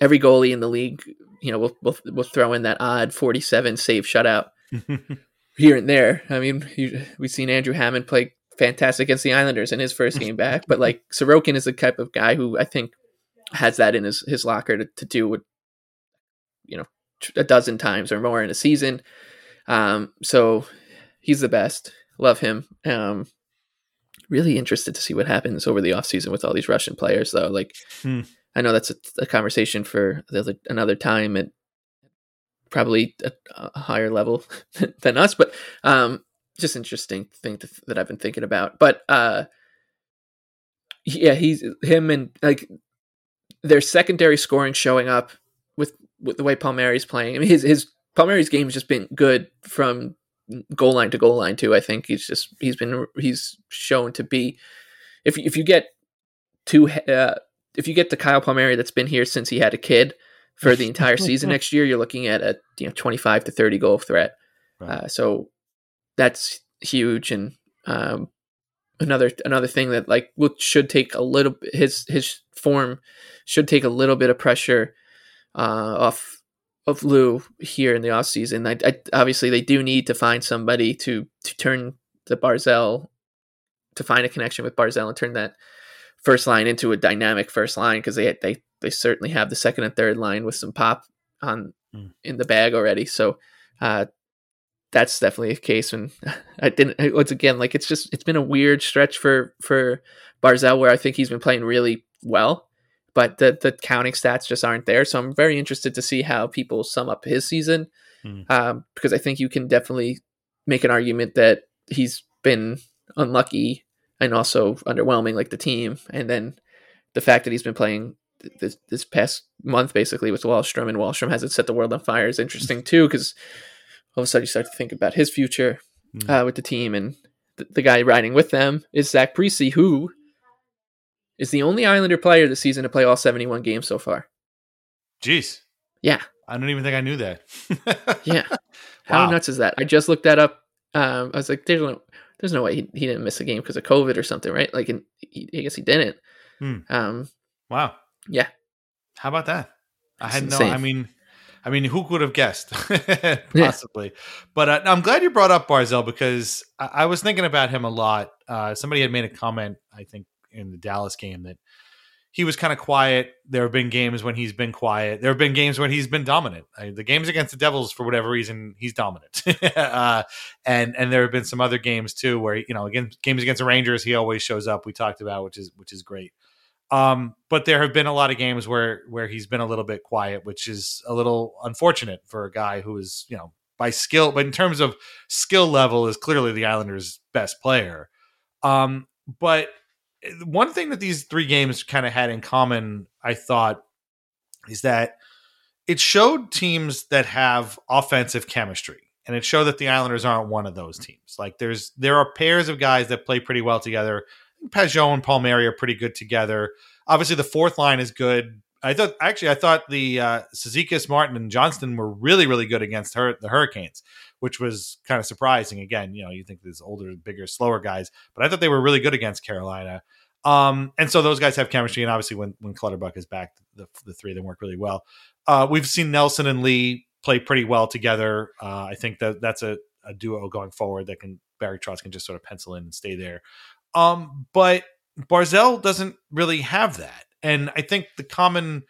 every goalie in the league, you know, will will will throw in that odd 47 save shutout [LAUGHS] here and there. I mean, you, we've seen Andrew Hammond play fantastic against the Islanders in his first game back, but like [LAUGHS] Sorokin is the type of guy who I think has that in his, his locker to, to do what, you know, a dozen times or more in a season. Um, so he's the best. Love him. Um, really interested to see what happens over the offseason with all these Russian players, though. Like, hmm. I know that's a, a conversation for the, another time at probably a, a higher level [LAUGHS] than us, but um, just interesting thing to, that I've been thinking about. But uh, yeah, he's him and like their secondary scoring showing up with with the way Palmieri's playing. I mean, his his Palmieri's game has just been good from goal line to goal line too. I think he's just he's been he's shown to be if if you get two uh, if you get the Kyle Palmieri that's been here since he had a kid for the [LAUGHS] entire season next year, you're looking at a you know 25 to 30 goal threat. Right. Uh, so that's huge and um, another another thing that like should take a little his his form should take a little bit of pressure uh, off of Lou here in the off season. I, I, obviously they do need to find somebody to to turn the Barzal, to find a connection with Barzal and turn that first line into a dynamic first line because they they they certainly have the second and third line with some pop on mm. in the bag already. So uh, that's definitely a case. And [LAUGHS] I didn't once again like it's just it's been a weird stretch for for Barzal where I think he's been playing really well, but the the counting stats just aren't there. So I'm very interested to see how people sum up his season mm. um, because I think you can definitely make an argument that he's been unlucky and also underwhelming like the team, and then the fact that he's been playing this this past month basically with Wahlstrom and Wahlstrom hasn't set the world on fire is interesting too because all of a sudden you start to think about his future mm. uh, with the team and the, the guy riding with them is Zach Parise who is the only Islander player this season to play all 71 games so far. Jeez. Yeah. I don't even think I knew that. [LAUGHS] yeah. How wow. nuts is that? I just looked that up. Um, I was like, there's no, there's no way he, he didn't miss a game because of COVID or something, right? Like, he, I guess he didn't. Hmm. Um, wow. Yeah. How about that? I had no. I mean, I mean, who could have guessed? [LAUGHS] Possibly, but uh, I'm glad you brought up Barzal because I, I was thinking about him a lot. Uh, somebody had made a comment, I think, in the Dallas game that he was kind of quiet. There have been games when he's been quiet. There have been games when he's been dominant. Uh, the games against the Devils, for whatever reason, he's dominant. [LAUGHS] uh, and and there have been some other games too where you know, again, games against the Rangers, he always shows up. We talked about, which is which is great. Um, but there have been a lot of games where where he's been a little bit quiet, which is a little unfortunate for a guy who is, you know, by skill, but in terms of skill level, is clearly the Islanders' best player. Um, but one thing that these three games kind of had in common, I thought, is that it showed teams that have offensive chemistry. And it showed that the Islanders aren't one of those teams. Like there's there are pairs of guys that play pretty well together. Pageau and Palmieri are pretty good together. Obviously, the fourth line is good. I thought actually, I thought the uh, Cizikas, Martin, and Johnston were really, really good against her, the Hurricanes, which was kind of surprising. Again, you know, you think these older, bigger, slower guys, but I thought they were really good against Carolina. Um, and so those guys have chemistry, and obviously, when when Clutterbuck is back, the, the three of them work really well. Uh, we've seen Nelson and Lee play pretty well together. Uh, I think that that's a, a duo going forward that can Barry Trotz can just sort of pencil in and stay there. Um, but Barzal doesn't really have that. And I think the common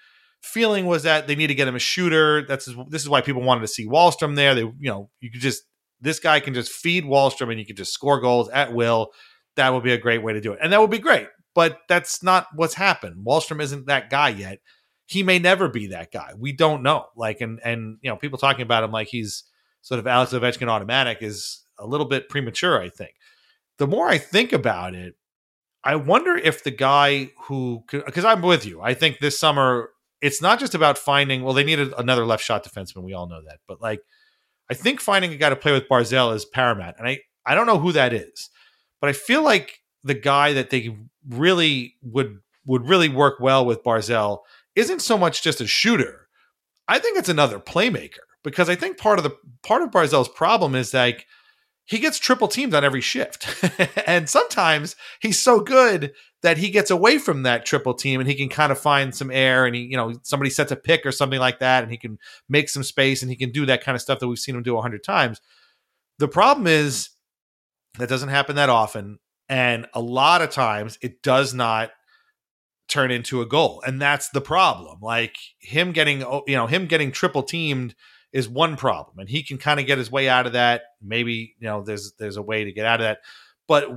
feeling was that they need to get him a shooter. That's this is why people wanted to see Wahlstrom there. They, you know, you could just this guy can just feed Wahlstrom and you can just score goals at will. That would be a great way to do it. And that would be great. But that's not what's happened. Wahlstrom isn't that guy yet. He may never be that guy. We don't know. Like and and you know, people talking about him like he's sort of Alex Ovechkin automatic is a little bit premature, I think the more I think about it, I wonder if the guy who, because I'm with you, I think this summer it's not just about finding. Well, they needed another left shot defenseman. We all know that, but like, I think finding a guy to play with Barzal is paramount, and I I don't know who that is, but I feel like the guy that they really would would really work well with Barzal isn't so much just a shooter. I think it's another playmaker because I think part of the part of Barzal's problem is like he gets triple teamed on every shift. [LAUGHS] and sometimes he's so good that he gets away from that triple team and he can kind of find some air and he, you know, somebody sets a pick or something like that and he can make some space and he can do that kind of stuff that we've seen him do a hundred times. The problem is that doesn't happen that often. And a lot of times it does not turn into a goal. And that's the problem. Like him getting, you know, him getting triple teamed is one problem and he can kind of get his way out of that maybe you know there's there's a way to get out of that but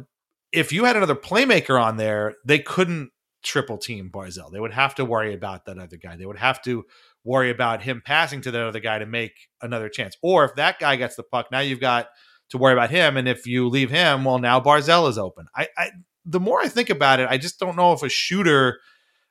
if you had another playmaker on there they couldn't triple team barzal they would have to worry about that other guy they would have to worry about him passing to that other guy to make another chance or if that guy gets the puck now you've got to worry about him and if you leave him well now barzal is open i, I the more i think about it i just don't know if a shooter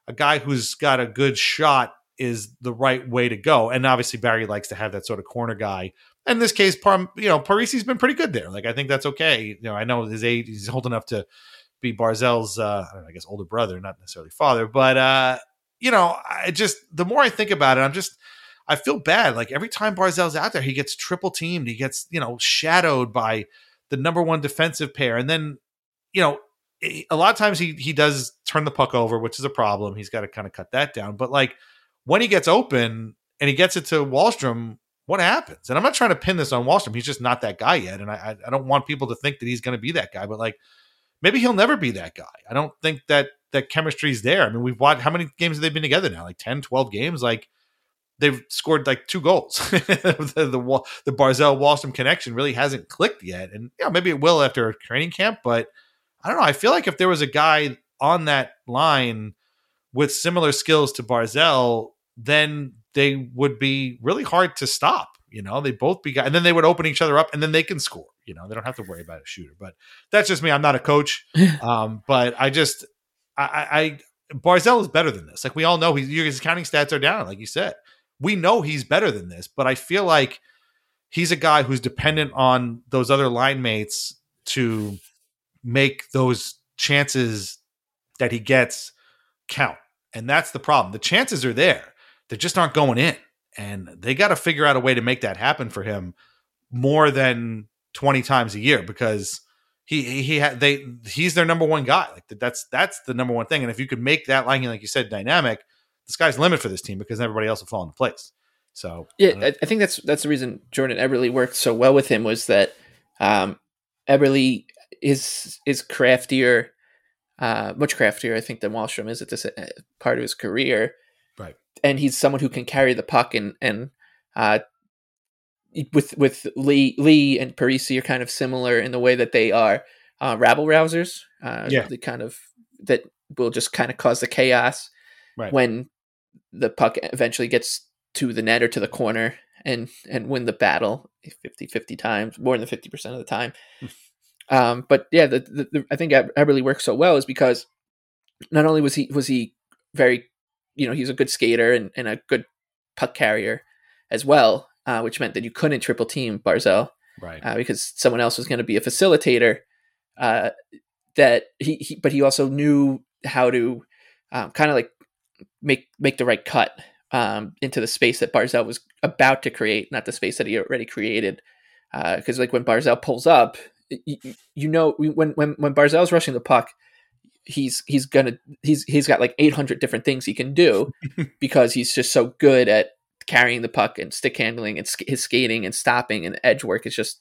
a guy who's got a good shot is the right way to go. And obviously Barry likes to have that sort of corner guy. In this case, you know, Parise's been pretty good there. Like I think that's okay. You know, I know his age, he's old enough to be Barzal's, uh, I, know, I guess older brother, not necessarily father, but uh, you know, I just the more I think about it, I'm just I feel bad. Like every time Barzal's out there, he gets triple teamed. He gets you know shadowed by the number one defensive pair, and then you know a lot of times he he does turn the puck over, which is a problem. He's got to kind of cut that down. But like when he gets open and he gets it to Wahlstrom, what happens? And I'm not trying to pin this on Wahlstrom. He's just not that guy yet. And I, I don't want people to think that he's going to be that guy, but like maybe he'll never be that guy. I don't think that that chemistry is there. I mean, we've watched how many games have they been together now? Like 10, 12 games? Like they've scored like two goals. [LAUGHS] the, the, the Barzal Wahlstrom connection really hasn't clicked yet. And yeah, maybe it will after training camp, but I don't know. I feel like if there was a guy on that line with similar skills to Barzal, then they would be really hard to stop. You know, they both be, and then they would open each other up, and then they can score. You know, they don't have to worry about a shooter. But that's just me. I'm not a coach, [LAUGHS] um, but I just, I, I, Barzal is better than this. Like we all know, he's, his counting stats are down. Like you said, we know he's better than this. But I feel like he's a guy who's dependent on those other line mates to make those chances that he gets count. And that's the problem. The chances are there they just aren't going in. And they got to figure out a way to make that happen for him more than 20 times a year because he he had they he's their number one guy. Like that's that's the number one thing. And if you could make that line like you said dynamic, the sky's the limit for this team because everybody else will fall into place. So Yeah, uh, I, I think that's that's the reason Jordan Eberle worked so well with him was that um, Eberle is is craftier, uh, much craftier, I think, than Wahlstrom is at this uh, part of his career. And he's someone who can carry the puck and and uh, with with Lee Lee and Parise are kind of similar in the way that they are uh, rabble rousers. Uh, Yeah. the kind of that will just kind of cause the chaos Right. when the puck eventually gets to the net or to the corner and and win the battle 50 50 times more than 50% of the time um but yeah the, the, the i think Eber- eberle works so well is because not only was he was he very you know he's a good skater and, and a good puck carrier as well uh, which meant that you couldn't triple team barzal right. uh, because someone else was going to be a facilitator. Uh, that he, he, but he also knew how to um, kind of like make make the right cut um, into the space that Barzal was about to create, not the space that he already created. Because like when Barzal pulls up, you, you know when when when Barzal's rushing the puck, he's he's gonna he's he's got like 800 different things he can do [LAUGHS] because he's just so good at carrying the puck and stick handling and sk- his skating and stopping and edge work is just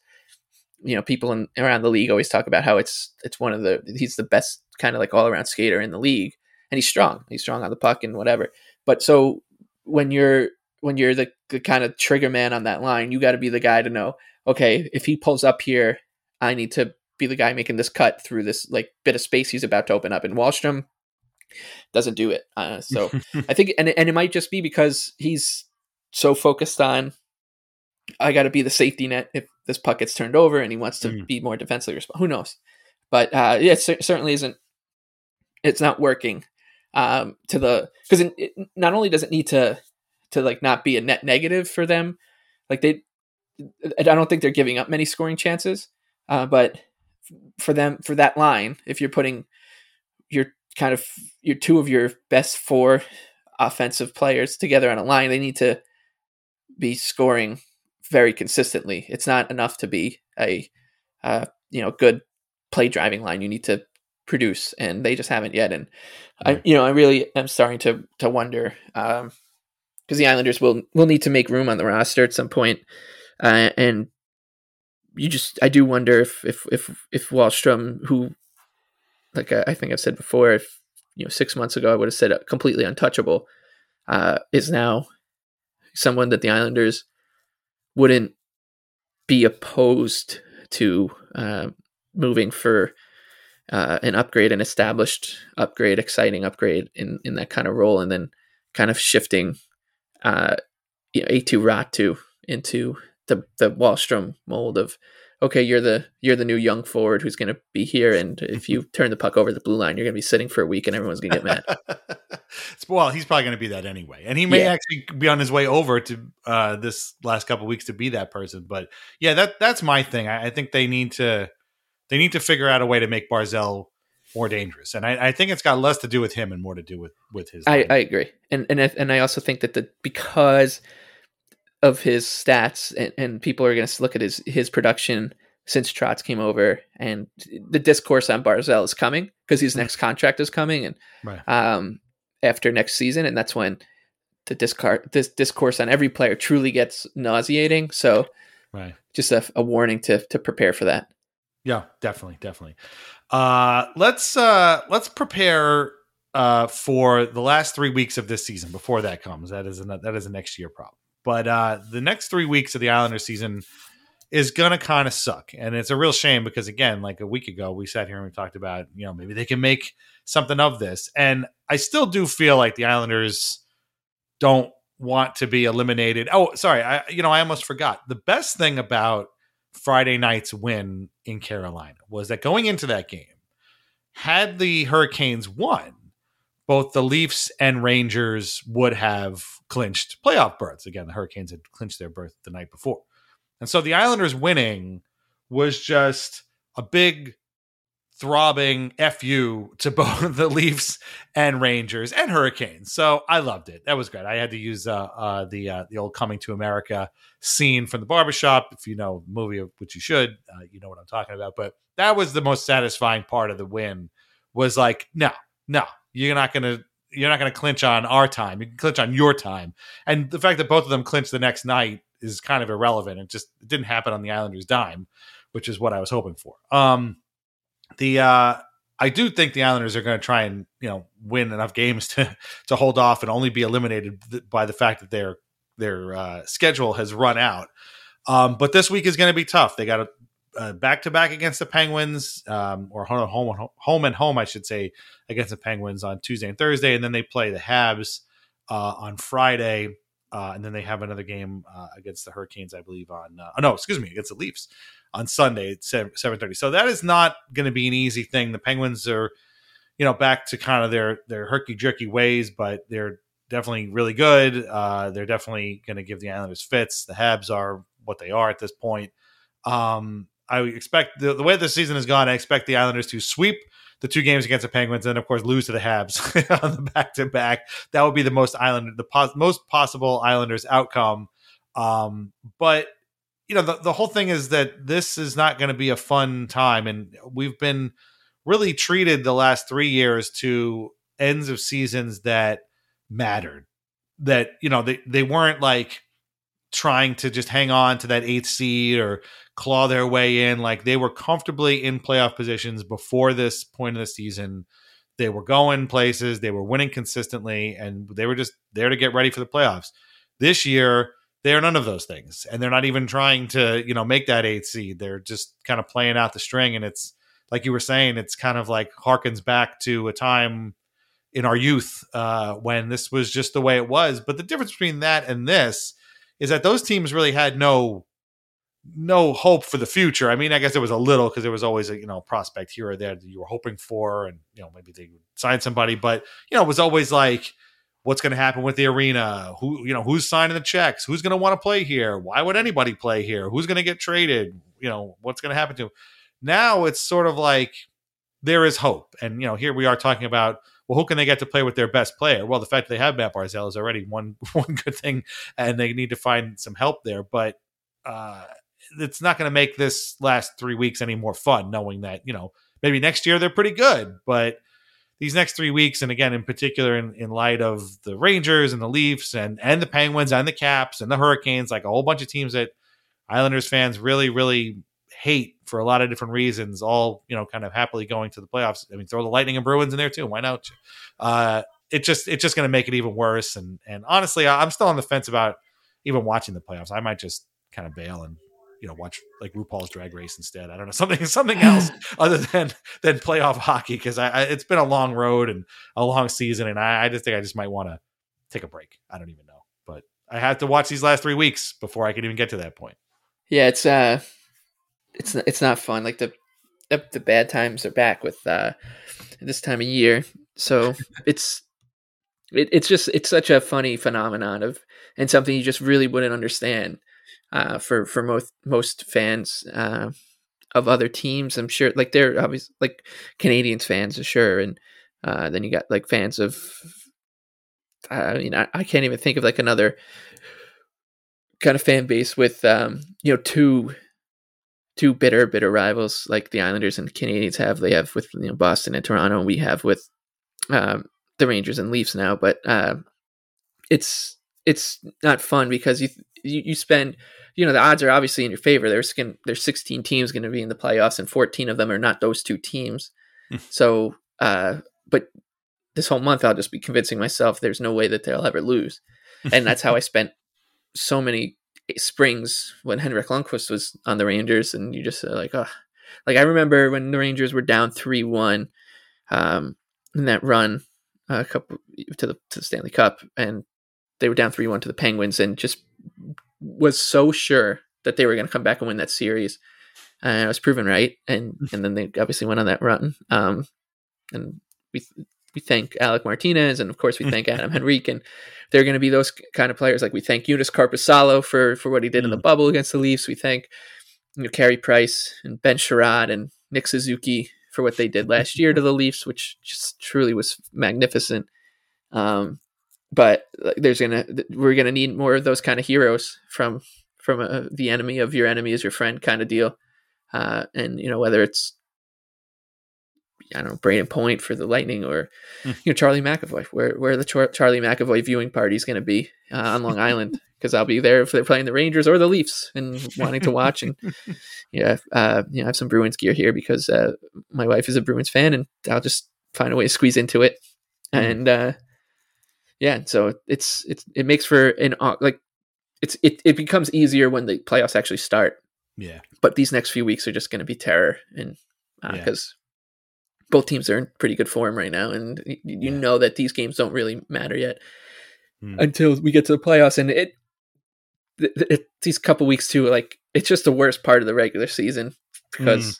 you know people in around the league always talk about how it's it's one of the he's the best kind of like all around skater in the league and he's strong. He's strong on the puck and whatever. But so when you're when you're the, the kind of trigger man on that line you got to be the guy to know okay if he pulls up here i need to be the guy making this cut through this like bit of space he's about to open up and wahlstrom doesn't do it uh, so [LAUGHS] i think and, and it might just be because he's so focused on I got to be the safety net if this puck gets turned over, and he wants to Mhm. be more defensively responsible. Who knows? But uh, yeah, it cer- certainly isn't. It's not working um, to the because not only does it need to to like not be a net negative for them, like they, I don't think they're giving up many scoring chances, uh, but for them for that line, if you're putting your kind of your two of your best four offensive players together on a line, they need to be scoring very consistently. It's not enough to be a uh, you know good play driving line. You need to produce, and they just haven't yet. And I you know I really am starting to to wonder because the Islanders will will need to make room on the roster at some point, uh, and you just I do wonder if if if if Wahlstrom, who like I, I think I've said before, if you know six months ago I would have said completely untouchable, uh, is now someone that the Islanders wouldn't be opposed to uh, moving for uh, an upgrade, an established upgrade, exciting upgrade in, in that kind of role, and then kind of shifting uh, you know, Aatu Raty into the the Wahlstrom mold of okay, you're the you're the new young forward who's going to be here, and if you [LAUGHS] turn the puck over the blue line, you're going to be sitting for a week, and everyone's going to get mad. [LAUGHS] Well, he's probably going to be that anyway, and he may Yeah. actually be on his way over to uh, this last couple weeks to be that person. But yeah, that that's my thing. I, I think they need to they need to figure out a way to make Barzal more dangerous, and I, I think it's got less to do with him and more to do with with his. I, I agree, and and I, and I also think that the because of his stats, and, and people are going to look at his his production since Trotz came over, and the discourse on Barzal is coming because his next contract is coming, and Right. um, after next season, and that's when the discar- this discourse on every player truly gets nauseating. So, Right. just a, a warning to to prepare for that. Yeah, definitely, definitely. Uh, let's uh, let's prepare uh, for the last three weeks of this season before that comes. That is a, that is a next year problem. But uh, the next three weeks of the Islander season is gonna kind of suck, and it's a real shame because again, like a week ago, we sat here and we talked about you know maybe they can make something of this, and I still do feel like the Islanders don't want to be eliminated. Oh, sorry, I you know I almost forgot. The best thing about Friday night's win in Carolina was that going into that game, had the Hurricanes won, both the Leafs and Rangers would have clinched playoff berths. Again, the Hurricanes had clinched their berth the night before. And so the Islanders winning was just a big throbbing fu to [LAUGHS] both the Leafs and Rangers and Hurricanes. So I loved it. That was great. I had to use uh, uh, the uh, the old "Coming to America" scene from the barbershop. If you know the movie, which you should, uh, you know what I'm talking about. But that was the most satisfying part of the win. Was like, no, no, you're not going to you're not going to clinch on our time. You can clinch on your time. And the fact that both of them clinched the next night is kind of irrelevant. It just it didn't happen on the Islanders' dime, which is what I was hoping for. Um, the uh, I do think the Islanders are going to try and you know win enough games [LAUGHS] to to hold off and only be eliminated by the fact that their their uh, schedule has run out. Um, but this week is going to be tough. They got a back to back against the Penguins, um, or home, home home and home, I should say, against the Penguins on Tuesday and Thursday, and then they play the Habs uh, on Friday, uh, and then they have another game uh, against the Hurricanes, I believe, on oh no, excuse me, against the Leafs on Sunday at seven thirty. So that is not going to be an easy thing. The Penguins are, you know, back to kind of their their herky jerky ways, but they're definitely really good. Uh, they're definitely going to give the Islanders fits. The Habs are what they are at this point. Um, I expect the, the way the season has gone, I expect the Islanders to sweep the two games against the Penguins, and of course lose to the Habs [LAUGHS] on the back to back. That would be the most Islander, the pos- most possible Islanders outcome. Um, but you know, the, the whole thing is that this is not going to be a fun time, and we've been really treated the last three years to ends of seasons that mattered. That you know they they weren't like trying to just hang on to that eighth seed or claw their way in. Like they were comfortably in playoff positions before this point of the season. They were going places, they were winning consistently, and they were just there to get ready for the playoffs. This year, they are none of those things, and they're not even trying to, you know, make that eighth seed. They're just kind of playing out the string, and it's like you were saying, it's kind of like harkens back to a time in our youth uh, when this was just the way it was. But the difference between that and this is that those teams really had no no hope for the future. I mean, I guess there was a little because there was always a you know prospect here or there that you were hoping for, and you know maybe they would sign somebody, but you know it was always like what's going to happen with the arena, who you know who's signing the checks, who's going to want to play here, why would anybody play here, who's going to get traded, you know what's going to happen to. Them. Now it's sort of like there is hope, and you know here we are talking about well, who can they get to play with their best player? Well, the fact that they have Matt Barzal is already one [LAUGHS] one good thing, and they need to find some help there. But uh, it's not going to make this last three weeks any more fun, knowing that you know maybe next year they're pretty good, but these next three weeks, and again in particular in, in light of the Rangers and the Leafs and and the Penguins and the Caps and the Hurricanes, like a whole bunch of teams that Islanders fans really really hate for a lot of different reasons, all you know, kind of happily going to the playoffs. I mean, throw the Lightning and Bruins in there too. Why not? Uh, it just it's just going to make it even worse. And and honestly, I'm still on the fence about even watching the playoffs. I might just kind of bail and you know watch like RuPaul's Drag Race instead. I don't know [LAUGHS] something something else [LAUGHS] other than than playoff hockey because I, I, it's been a long road and a long season, and I, I just think I just might want to take a break. I don't even know, but I have to watch these last three weeks before I can even get to that point. Yeah, it's uh it's it's not fun. Like the the bad times are back with uh this time of year. So [LAUGHS] it's it, it's just it's such a funny phenomenon of and something you just really wouldn't understand uh, for for most most fans uh, of other teams. I'm sure like they're obviously like Canadiens fans, sure, and uh, then you got like fans of. I mean, I, I can't even think of like another kind of fan base with um, you know two two bitter, bitter rivals like the Islanders and the Canadiens have. They have with you know, Boston and Toronto, and we have with um, the Rangers and Leafs now. But uh, it's it's not fun because you, you, you spend you know the odds are obviously in your favor. There's there's 16 teams going to be in the playoffs, and 14 of them are not those two teams. Hmm. so, uh, but this whole month I'll just be convincing myself there's no way that they'll ever lose, and that's how I [LAUGHS] spent so many springs when Henrik Lundqvist was on the Rangers, and you just uh, like, oh, like I remember when the Rangers were down three one, um, in that run, a uh, couple to the to the Stanley Cup, and they were down three one to the Penguins, and just was so sure that they were going to come back and win that series. And I was proven right, and and then they obviously went on that run. Um, and we we thank Alec Martinez, and of course we [LAUGHS] thank Adam Henrique, and they're going to be those kind of players. Like we thank Joonas Korpisalo for for what he did mm. in the mm. bubble against the Leafs. We thank you know Carey Price and Ben Chiarot and Nick Suzuki for what they did last year to the [LAUGHS] Leafs, which just truly was magnificent. Um, but there's gonna we're gonna need more of those kind of heroes from from a, uh, the enemy of your enemy is your friend kind of deal. Uh, and you know whether it's I don't know Brayden Point for the Lightning or Hmm. you know Charlie McAvoy. Where where the Char- Charlie McAvoy viewing party is going to be uh, on Long Island [LAUGHS] because I'll be there if they're playing the Rangers or the Leafs and wanting to watch and [LAUGHS] yeah, uh, you know, I have some Bruins gear here because uh, my wife is a Bruins fan and I'll just find a way to squeeze into it Hmm. and uh, yeah, so it's it's it makes for an like it's it it becomes easier when the playoffs actually start Yeah. but these next few weeks are just going to be terror and Yeah. because both teams are in pretty good form right now and y- you know that these games don't really matter yet Hmm. until we get to the playoffs and it, th- it these couple weeks too like it's just the worst part of the regular season because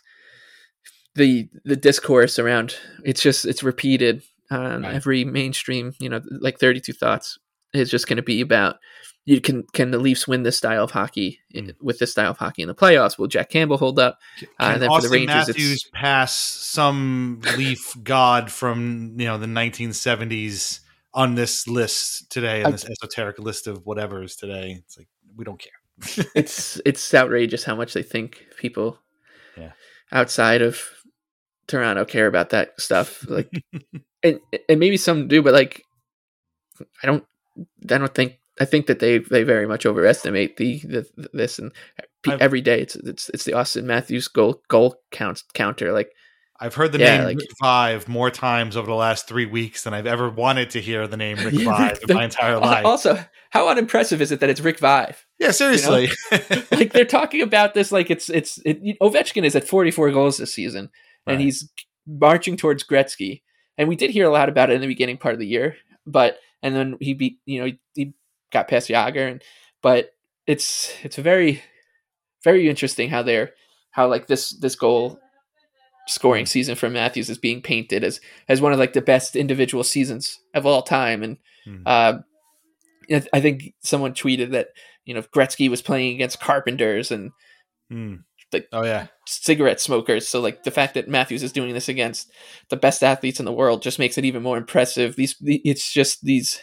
the the discourse around it's just it's repeated on Right. every mainstream you know like 32 thoughts is just going to be about you can can the Leafs win this style of hockey in, with this style of hockey in the playoffs? Will Jack Campbell hold up? Uh, Can and then Austin for the Rangers, Matthews it's pass some Leaf god from you know the 1970s on this list today, on I- this esoteric list of whatever's today? It's like we don't care. it's it's outrageous how much they think people Yeah. outside of Toronto care about that stuff. Like, [LAUGHS] and and maybe some do, but like, I don't. I don't think. I think that they they very much overestimate the, the this and I've- every day it's it's it's the Austin Matthews goal goal count counter. Like, I've heard the Yeah, name like- Rick Vaive more times over the last three weeks than I've ever wanted to hear the name Rick [LAUGHS] Yeah, Vaive in my entire [LAUGHS] life. Also, how unimpressive is it that it's Rick Vaive? yeah, seriously. [LAUGHS] like they're talking about this like it's it's it, Ovechkin is at 44 goals this season and he's marching towards Gretzky. And we did hear a lot about it in the beginning part of the year, but and then he beat you know he, he got past Jagr and but it's it's very very interesting how they're how like this this goal scoring season for Matthews is being painted as as one of like the best individual seasons of all time and Hmm. uh I think someone tweeted that you know Gretzky was playing against carpenters and Hmm. Like oh yeah, cigarette smokers. So like the fact that Matthews is doing this against the best athletes in the world just makes it even more impressive. These it's just these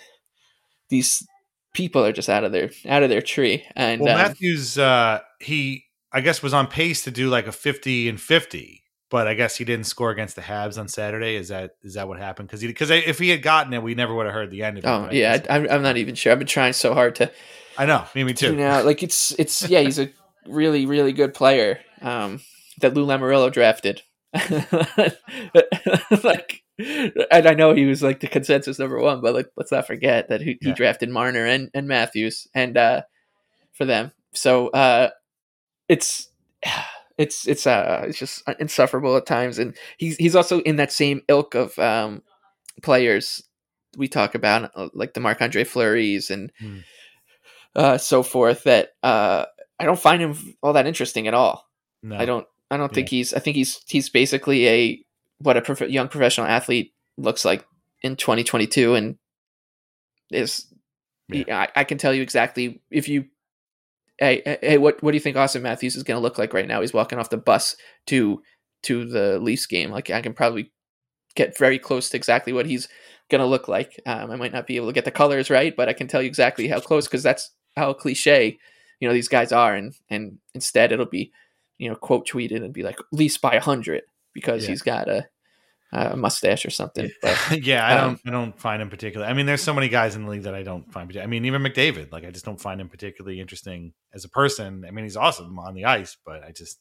these people are just out of their out of their tree. And well, um, Matthews, uh, he I guess was on pace to do like a fifty and fifty, but I guess he didn't score against the Habs on Saturday. Is that is that what happened? Because he, because if he had gotten it, we never would have heard the end of it. oh I yeah, I, I'm I'm not even sure. I've been trying so hard to I know. Me, me too. tune out. Like it's it's yeah, he's a [LAUGHS] really really good player. Um, that Lou Lamoriello drafted. [LAUGHS] like, and I know he was like the consensus number one, but like let's not forget that he, he Yeah. drafted Marner and and Matthews and uh for them. So uh, it's [SIGHS] it's it's uh it's just insufferable at times, and he's he's also in that same ilk of um players we talk about, uh, like the Marc Andre Fleury's and Hmm. uh, so forth. That uh, I don't find him all that interesting at all. No. I don't. I don't think he's. I think he's. He's basically a what a prof- young professional athlete looks like in 2022, and is. I, I can tell you exactly if you. Hey, hey, hey, what what do you think Austin Matthews is going to look like right now? He's walking off the bus to to the Leafs game. Like I can probably get very close to exactly what he's going to look like. Um, I might not be able to get the colors right, but I can tell you exactly how close because that's how cliche you know these guys are, and and instead it'll be you know quote tweeted and be like Leafs by a hundred because Yeah. he's got a a mustache or something. But [LAUGHS] yeah, I don't. um, I don't find him particularly. I mean, there's so many guys in the league that I don't find. I mean, even McDavid. Like, I just don't find him particularly interesting as a person. I mean, he's awesome on the ice, but I just,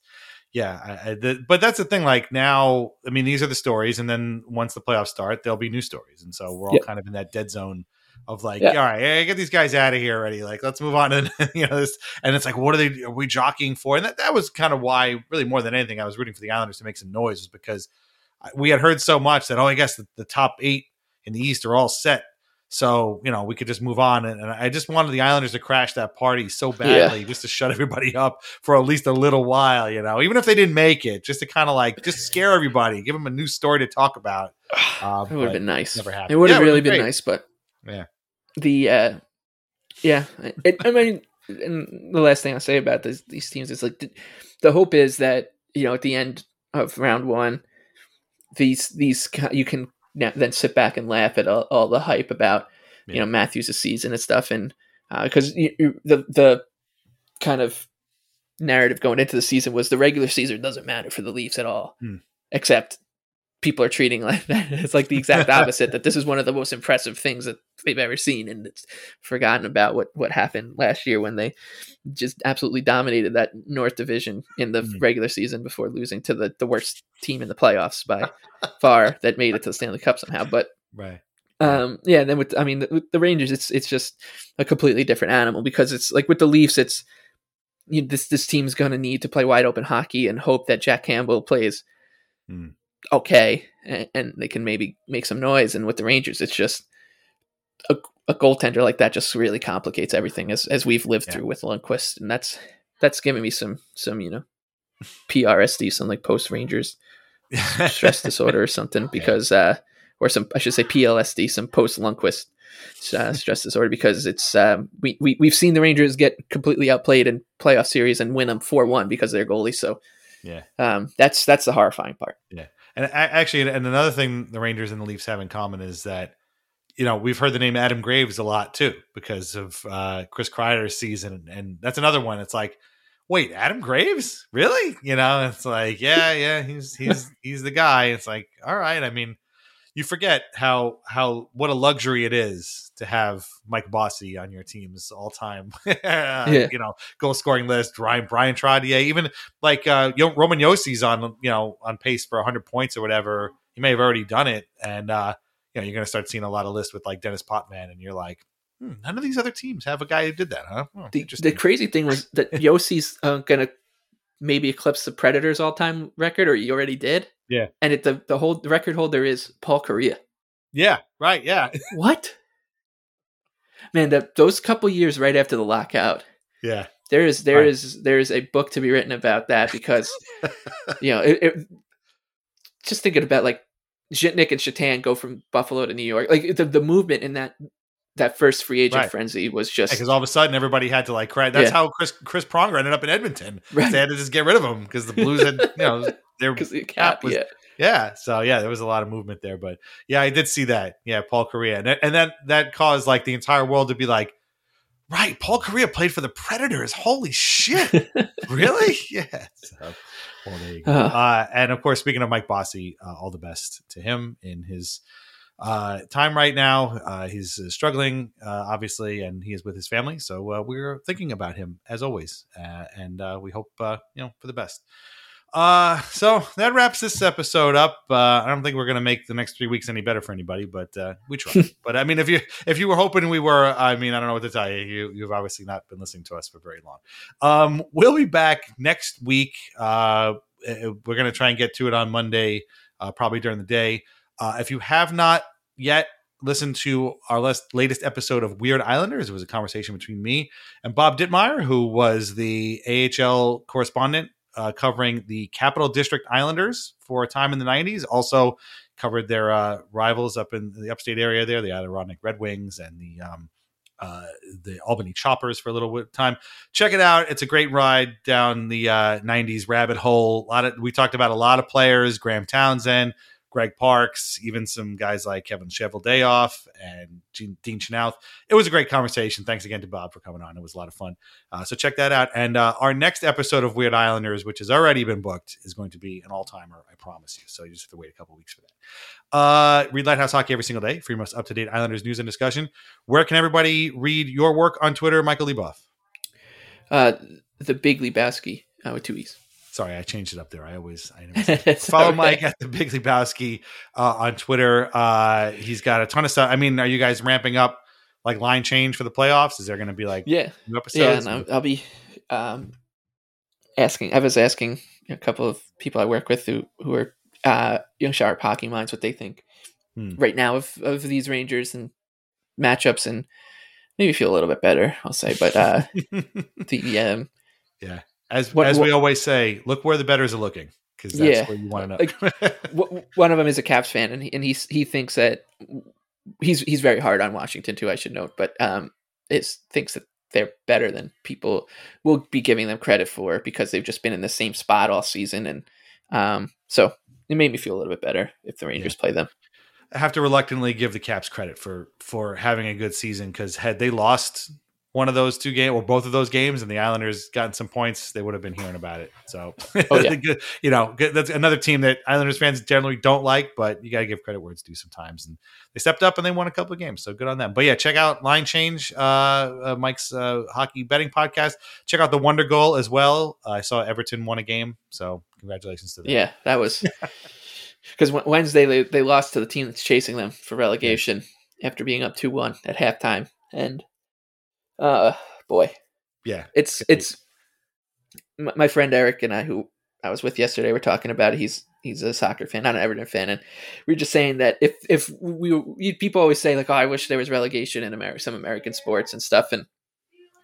yeah. I, I, the, but that's the thing. Like now, I mean, these are the stories, and then once the playoffs start, there'll be new stories, and so we're all Yeah. kind of in that dead zone of like, Yeah. all right, hey, get these guys out of here already. Like, let's move on. And [LAUGHS] you know, this, and it's like, what are they? Are we jockeying for? And that, that was kind of why, really, more than anything, I was rooting for the Islanders to make some noise, was because we had heard so much that oh, I guess the, the top eight in the East are all set. So you know we could just move on, and, and I just wanted the Islanders to crash that party so [LAUGHS] badly, just to shut everybody [LAUGHS] up for at least a little while. You know, even if they didn't make it, just to kind of like just scare everybody, give them a new story to talk about. [SIGHS] Uh, it would have been nice. Never happened. It would have Yeah, really been been nice, but Yeah. the uh yeah it, i mean and the last thing i'll say about this, these teams is like the, the hope is that you know at the end of round one these these you can then sit back and laugh at all, all the hype about you know matthews' season and stuff and because you you, the the kind of narrative going into the season was the regular season doesn't matter for the leafs at all Hmm. except people are treating like [LAUGHS] that. It's like the exact opposite. that this is one of the most impressive things that they've ever seen, and it's forgotten about what what happened last year when they just absolutely dominated that North Division in the Mhm. regular season before losing to the the worst team in the playoffs by [LAUGHS] far that made it to the Stanley Cup somehow. But Right. um, yeah, and then with I mean the, with the Rangers, it's it's just a completely different animal because it's like with the Leafs, it's you know, this this team's going to need to play wide open hockey and hope that Jack Campbell plays Hmm. Okay and, and they can maybe make some noise. And with the Rangers, it's just a, a goaltender like that just really complicates everything as as we've lived Yeah. through with Lundqvist, and that's that's giving me some some you know PRSD, some like post Rangers [LAUGHS] stress disorder or something because uh or some I should say PLSD, some post Lundqvist uh, stress disorder because it's um, we, we we've seen the Rangers get completely outplayed in playoff series and win them four one because of their goalie. So Yeah. um, that's that's the horrifying part. And actually, and another thing the Rangers and the Leafs have in common is that, you know, we've heard the name Adam Graves a lot too because of uh, Chris Kreider's season. And that's another one. It's like, wait, Adam Graves? Really? You know, it's like, yeah, yeah, he's, he's, [LAUGHS] he's the guy. It's like, all right. I mean, you forget how, how, what a luxury it is to have Mike Bossy on your team's all time, [LAUGHS] you know, goal scoring list, Ryan, Bryan Trottier, even like uh Yo- Roman Josi's on you know on pace for 100 points or whatever. He may have already done it, and uh you know you're going to start seeing a lot of lists with like Denis Potvin, and you're like, hmm, none of these other teams have a guy who did that, huh? Oh, The, the crazy thing was that [LAUGHS] Josi's uh, gonna maybe eclipse the Predators all time record, or he already did. Yeah. and it, the the whole the record holder is Paul Kariya. yeah, right, yeah, [LAUGHS] What? Man, that those couple years right after the lockout, yeah, there is there Right. is there is a book to be written about that because [LAUGHS] you know it, it, just thinking about like Zhitnik and Satan go from Buffalo to New York, like the the movement in that that first free agent Right. frenzy was just because all of a sudden everybody had to like cry. That's Yeah. how Chris Chris Pronger ended up in Edmonton. Right. They had to just get rid of him because the Blues had you know [LAUGHS] their because the cap, was- yeah. Yeah, so yeah, there was a lot of movement there, but yeah, I did see that. Yeah, Paul Kariya, and that, and that that caused like the entire world to be like, right, Paul Kariya played for the Predators. Holy shit, [LAUGHS] really? [LAUGHS] Yeah. So, well, there you go. Uh. And of course, speaking of Mike Bossy, uh, all the best to him in his uh, time right now. Uh, he's uh, struggling, uh, obviously, and he is with his family. So uh, we're thinking about him as always, uh, and uh, we hope uh, you know for the best. Uh, so that wraps this episode up. Uh, I don't think we're gonna make the next three weeks any better for anybody, but uh, we try. [LAUGHS] but I mean, if you if you were hoping we were, I mean, I don't know what to tell you. You you've obviously not been listening to us for very long. Um, we'll be back next week. Uh, uh, we're gonna try and get to it on Monday, uh, probably during the day. Uh, if you have not yet listened to our last, latest episode of Weird Islanders, it was a conversation between me and Bob Dittmeyer, who was the AHL correspondent uh, covering the Capital District Islanders for a time in the 90s. Also covered their uh, rivals up in the upstate area there, the Adirondack Red Wings and the um, uh, the Albany Choppers for a little time. Check it out. It's a great ride down the uh, 90s rabbit hole. A lot of we talked about a lot of players, Graham Townsend, Greg Parks, even some guys like Kevin Cheveldayoff and Gene, Dean Chynoweth. It was a great conversation. Thanks again to Bob for coming on. It was a lot of fun. Uh, so check that out. And uh, our next episode of Weird Islanders, which has already been booked, is going to be an all timer. I promise you. So you just have to wait a couple weeks for that. Uh, read Lighthouse Hockey every single day for your most up to date Islanders news and discussion. Where can everybody read your work on Twitter, Michael Leboff? Uh, the Big Lebowski uh, with two e's. Sorry, I changed it up there. I always I [LAUGHS] follow okay. Mike at the Big Lebowski uh, on Twitter. Uh, he's got a ton of stuff. I mean, are you guys ramping up like line change for the playoffs? Is there going to be like Yeah, new yeah. episodes? And I'll, I'll be um, asking. I was asking a couple of people I work with who who are uh, young sharp hockey minds what they think Hmm. right now of of these Rangers and matchups and maybe feel a little bit better. I'll say, but uh, [LAUGHS] the um, yeah, as What- as we what- always say, look where the betters are looking because that's Yeah. where you want to know. Like, [LAUGHS] one of them is a Caps fan, and he, and he he thinks that he's he's very hard on Washington too. I should note, but um, is thinks that they're better than people will be giving them credit for because they've just been in the same spot all season, and um, so it made me feel a little bit better if the Rangers play them. I have to reluctantly give the Caps credit for for having a good season because had they lost one of those two games or both of those games and the Islanders gotten some points, they would have been hearing about it. So, [LAUGHS] Oh, yeah. [LAUGHS] you know, that's another team that Islanders fans generally don't like, but you got to give credit where it's due sometimes. And they stepped up and they won a couple of games. So good on them. But yeah, check out Line Change, uh, uh, Mike's uh, hockey betting podcast. Check out the Wonder Goal as well. I saw Everton won a game. So congratulations to them. Yeah, that was [LAUGHS] because Wednesday they, they lost to the team that's chasing them for relegation after being up two one at halftime, and uh, boy, Yeah. it's it's my my friend Eric and I who I was with yesterday. We're talking about it. He's he's a soccer fan, not an Everton fan, and we are just saying that if if we people always say like, oh, I wish there was relegation in America, some American sports and stuff, and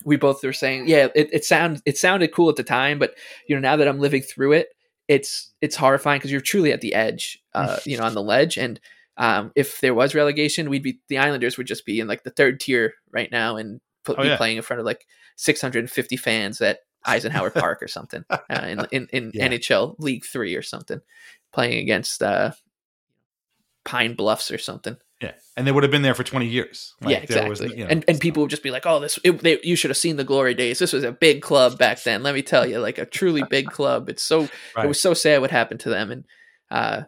we both were saying, yeah, it it sound it sounded cool at the time, but you know now that I'm living through it, it's it's horrifying because you're truly at the edge, uh, [LAUGHS] you know, on the ledge, and um, if there was relegation, we'd be the Islanders would just be in like the third tier right now and put, Oh, be yeah. playing in front of like 650 fans at Eisenhower [LAUGHS] Park or something uh, in [LAUGHS] in, in Yeah. NHL League Three or something, playing against uh, Pine Bluffs or something. Yeah. And they would have been there for 20 years. Like, yeah, there exactly. was, you know, and and people would just be like, "Oh, this it, they, you should have seen the glory days. This was a big club back then. Let me tell you, like a truly big [LAUGHS] club. It's so Right. it was so sad what happened to them, and uh,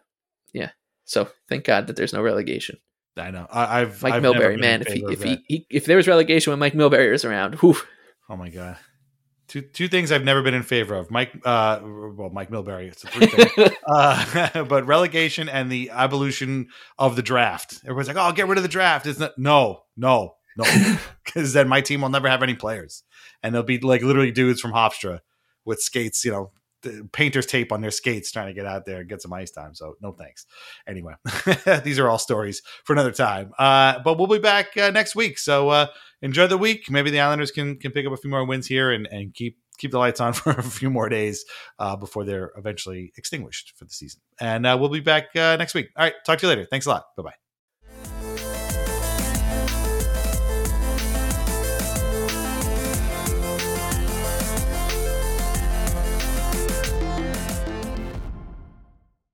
yeah. So thank God that there's no relegation. I know. I, I've Mike I've Milbury, man, if he if he, he if there was relegation when Mike Milbury was around, whew, Oh my god. Two two things I've never been in favor of. Mike uh well Mike Milbury, it's a three thing. [LAUGHS] uh [LAUGHS] but relegation and the evolution of the draft. Everyone's like, "Oh, get rid of the draft." It's not no, no, no. [LAUGHS] Cuz then my team will never have any players. And they'll be like literally dudes from Hofstra with skates, you know, painter's tape on their skates trying to get out there and get some ice time. So no thanks. Anyway, [LAUGHS] these are all stories for another time. Uh, but we'll be back uh, next week. So uh, enjoy the week. Maybe the Islanders can can pick up a few more wins here and, and keep keep the lights on [LAUGHS] for a few more days uh, before they're eventually extinguished for the season. And uh, we'll be back uh, next week. All right. Talk to you later. Thanks a lot. Bye bye.